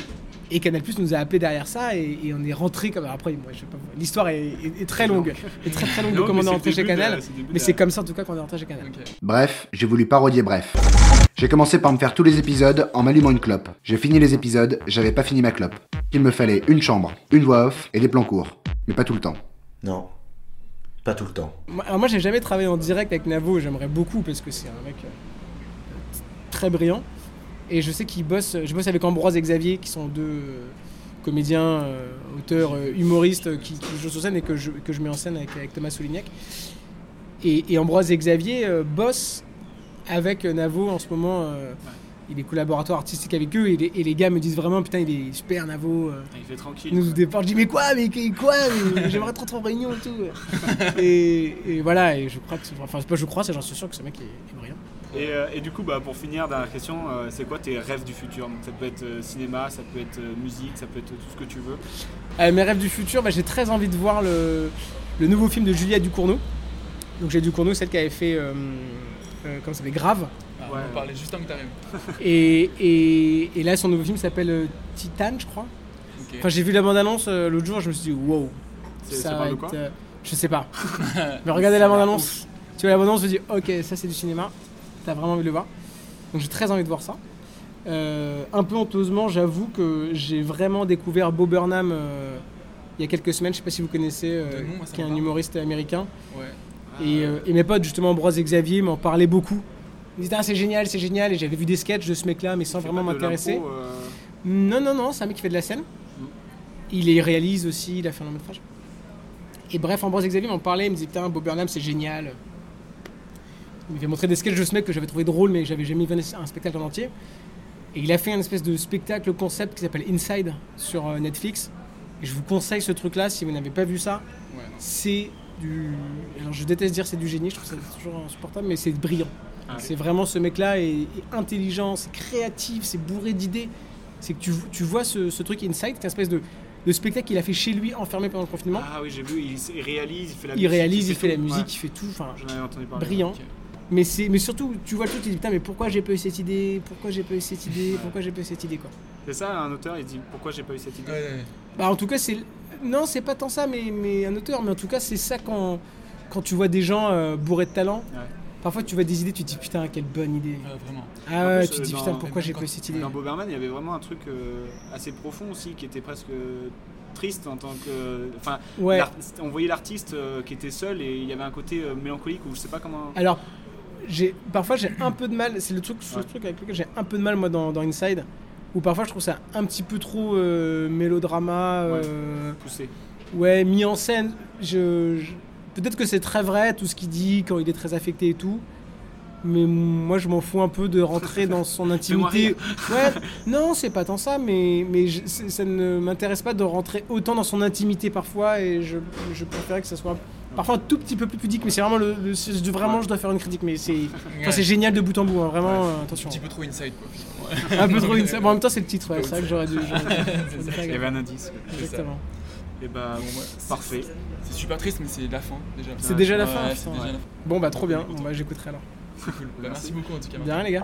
et Canal Plus nous a appelé derrière ça et, et on est rentré comme. Après, moi, je sais pas. L'histoire est, est- est très longue. Est très très longue de Non, comment mais on est rentré chez de Canal. de Mais c'est comme ça en tout cas qu'on est rentré chez Canal. Bref, j'ai voulu parodier Bref. J'ai commencé par me faire tous les épisodes en m'allumant une clope. J'ai fini les épisodes, j'avais pas fini ma clope. Il me fallait une chambre, une voix off et des plans courts. Mais pas tout le temps. Non, pas tout le temps. Moi, alors moi, j'ai jamais travaillé en direct avec Navo, j'aimerais beaucoup parce que c'est un mec euh, très brillant. Et je sais qu'il bosse, je bosse avec Ambroise et Xavier qui sont deux euh, comédiens, euh, auteurs, humoristes qui, qui jouent sur scène et que je, que je mets en scène avec, avec Thomas Soulignac. Et, et Ambroise et Xavier bossent avec Navo en ce moment. Il est collaborateur artistique avec eux et les, et les gars me disent vraiment putain il est super Navo. euh, Il fait tranquille. il nous départ, je dis mais quoi, mais quoi, j'aimerais trop en réunion et tout. et, et voilà, et je crois que, c'est- enfin pas je crois, c'est j'en suis sûr que ce mec est, brillant. Et, euh, et du coup, bah, pour finir, dernière question, euh, c'est quoi tes rêves du futur? Donc, Ça peut être cinéma, ça peut être musique, ça peut être tout ce que tu veux. Mes rêves du futur, bah, j'ai très envie de voir le, le nouveau film de Julia Ducournau. Donc j'ai Ducournau, celle qui avait fait, euh, comment ça s'appelle, Grave. Ah, on en parlait juste avant que t'arrives. Et, et, et là, son nouveau film s'appelle euh, Titan, je crois. Enfin, j'ai vu la bande-annonce euh, l'autre jour, je me suis dit, wow. Ça parle de quoi euh, Je sais pas. Mais regardez la bande-annonce. Tu vois la bande-annonce, je me dis, ok, ça c'est du cinéma. T'as vraiment envie de le voir. Donc j'ai très envie de voir ça. Euh, un peu honteusement, j'avoue que j'ai vraiment découvert Bob Burnham euh, il y a quelques semaines. Je sais pas si vous connaissez, euh, nom, moi, qui est un parle. humoriste américain. Ouais. Et, euh, et mes potes, justement, Ambroise et Xavier, m'en parlaient beaucoup. Ils disaient, ah, c'est génial, c'est génial. Et j'avais vu des sketchs de ce mec-là, mais sans vraiment m'intéresser. euh, Non, non, non, c'est un mec qui fait de la scène. Il les réalise aussi, il a fait un long métrage. Et bref, Ambroise et Xavier m'en parlaient, ils me disaient Putain, Bob Burnham, c'est génial. Il m'avait montré des sketchs de ce mec que j'avais trouvé drôle, mais j'avais jamais vu un spectacle en entier. Et il a fait un espèce de spectacle concept qui s'appelle Inside sur euh, Netflix. Et je vous conseille ce truc-là si vous n'avez pas vu ça. Ouais. C'est du. Alors je déteste dire c'est du génie, je trouve ça toujours insupportable, mais c'est brillant. Ah oui. C'est vraiment ce mec-là est, est intelligent, c'est créatif, c'est bourré d'idées. C'est que tu, tu vois ce, ce truc Inside, qui est une espèce de, de spectacle qu'il a fait chez lui, enfermé pendant le confinement. Ah oui, j'ai vu, il, il réalise, il fait la il musique. réalise, il fait la tout. musique, Ouais. il fait tout. Enfin, J'en avais entendu parler. brillant. Ok. Mais, c'est, mais surtout, tu vois le truc, tu te dis putain, mais pourquoi j'ai pas eu cette idée? Pourquoi j'ai pas eu cette idée? Pourquoi j'ai pas eu cette idée quoi? C'est ça, un auteur, il dit pourquoi j'ai pas eu cette idée? Ouais, ouais. Bah en tout cas c'est non c'est pas tant ça mais, mais un auteur mais en tout cas c'est ça quand quand tu vois des gens euh, bourrés de talent Ouais. parfois tu vois des idées, tu te dis putain, quelle bonne idée. Ah, vraiment. Ah ouais, plus, tu te euh, dis putain, pourquoi j'ai pas eu cette idée? Dans Boberman, il y avait vraiment un truc euh, assez profond aussi, qui était presque triste en tant que. Enfin, Ouais. on voyait l'artiste euh, qui était seul et il y avait un côté euh, mélancolique ou je sais pas comment. Alors, j'ai parfois j'ai un peu de mal, c'est le truc, le truc avec lequel j'ai un peu de mal moi dans, dans Inside, où parfois je trouve ça un petit peu trop euh, mélodrama, euh, poussé. Ouais, mis en scène. Je, je- peut-être que c'est très vrai tout ce qu'il dit quand il est très affecté et tout. Mais moi, je m'en fous un peu de rentrer dans son intimité. Ouais, non, c'est pas tant ça, mais, mais je- ça ne m'intéresse pas de rentrer autant dans son intimité parfois, et je, je préférais que ça soit parfois un tout petit peu plus pudique, mais c'est vraiment le, le- vraiment je dois faire une critique, mais c'est enfin, c'est génial de bout en bout, hein, vraiment euh, attention. Un petit peu trop inside quoi. Un peu trop inside. Bon, en même temps, c'est le titre, ouais, c'est vrai que j'aurais dû. Il y avait un indice. Exactement. Et bah, parfait. C'est super triste, mais c'est la fin déjà. C'est déjà la Ouais, fin, ouais. Bon, bah trop bien, bon, bah, j'écouterai alors. C'est cool. Bah, merci beaucoup en tout cas. De rien, les gars.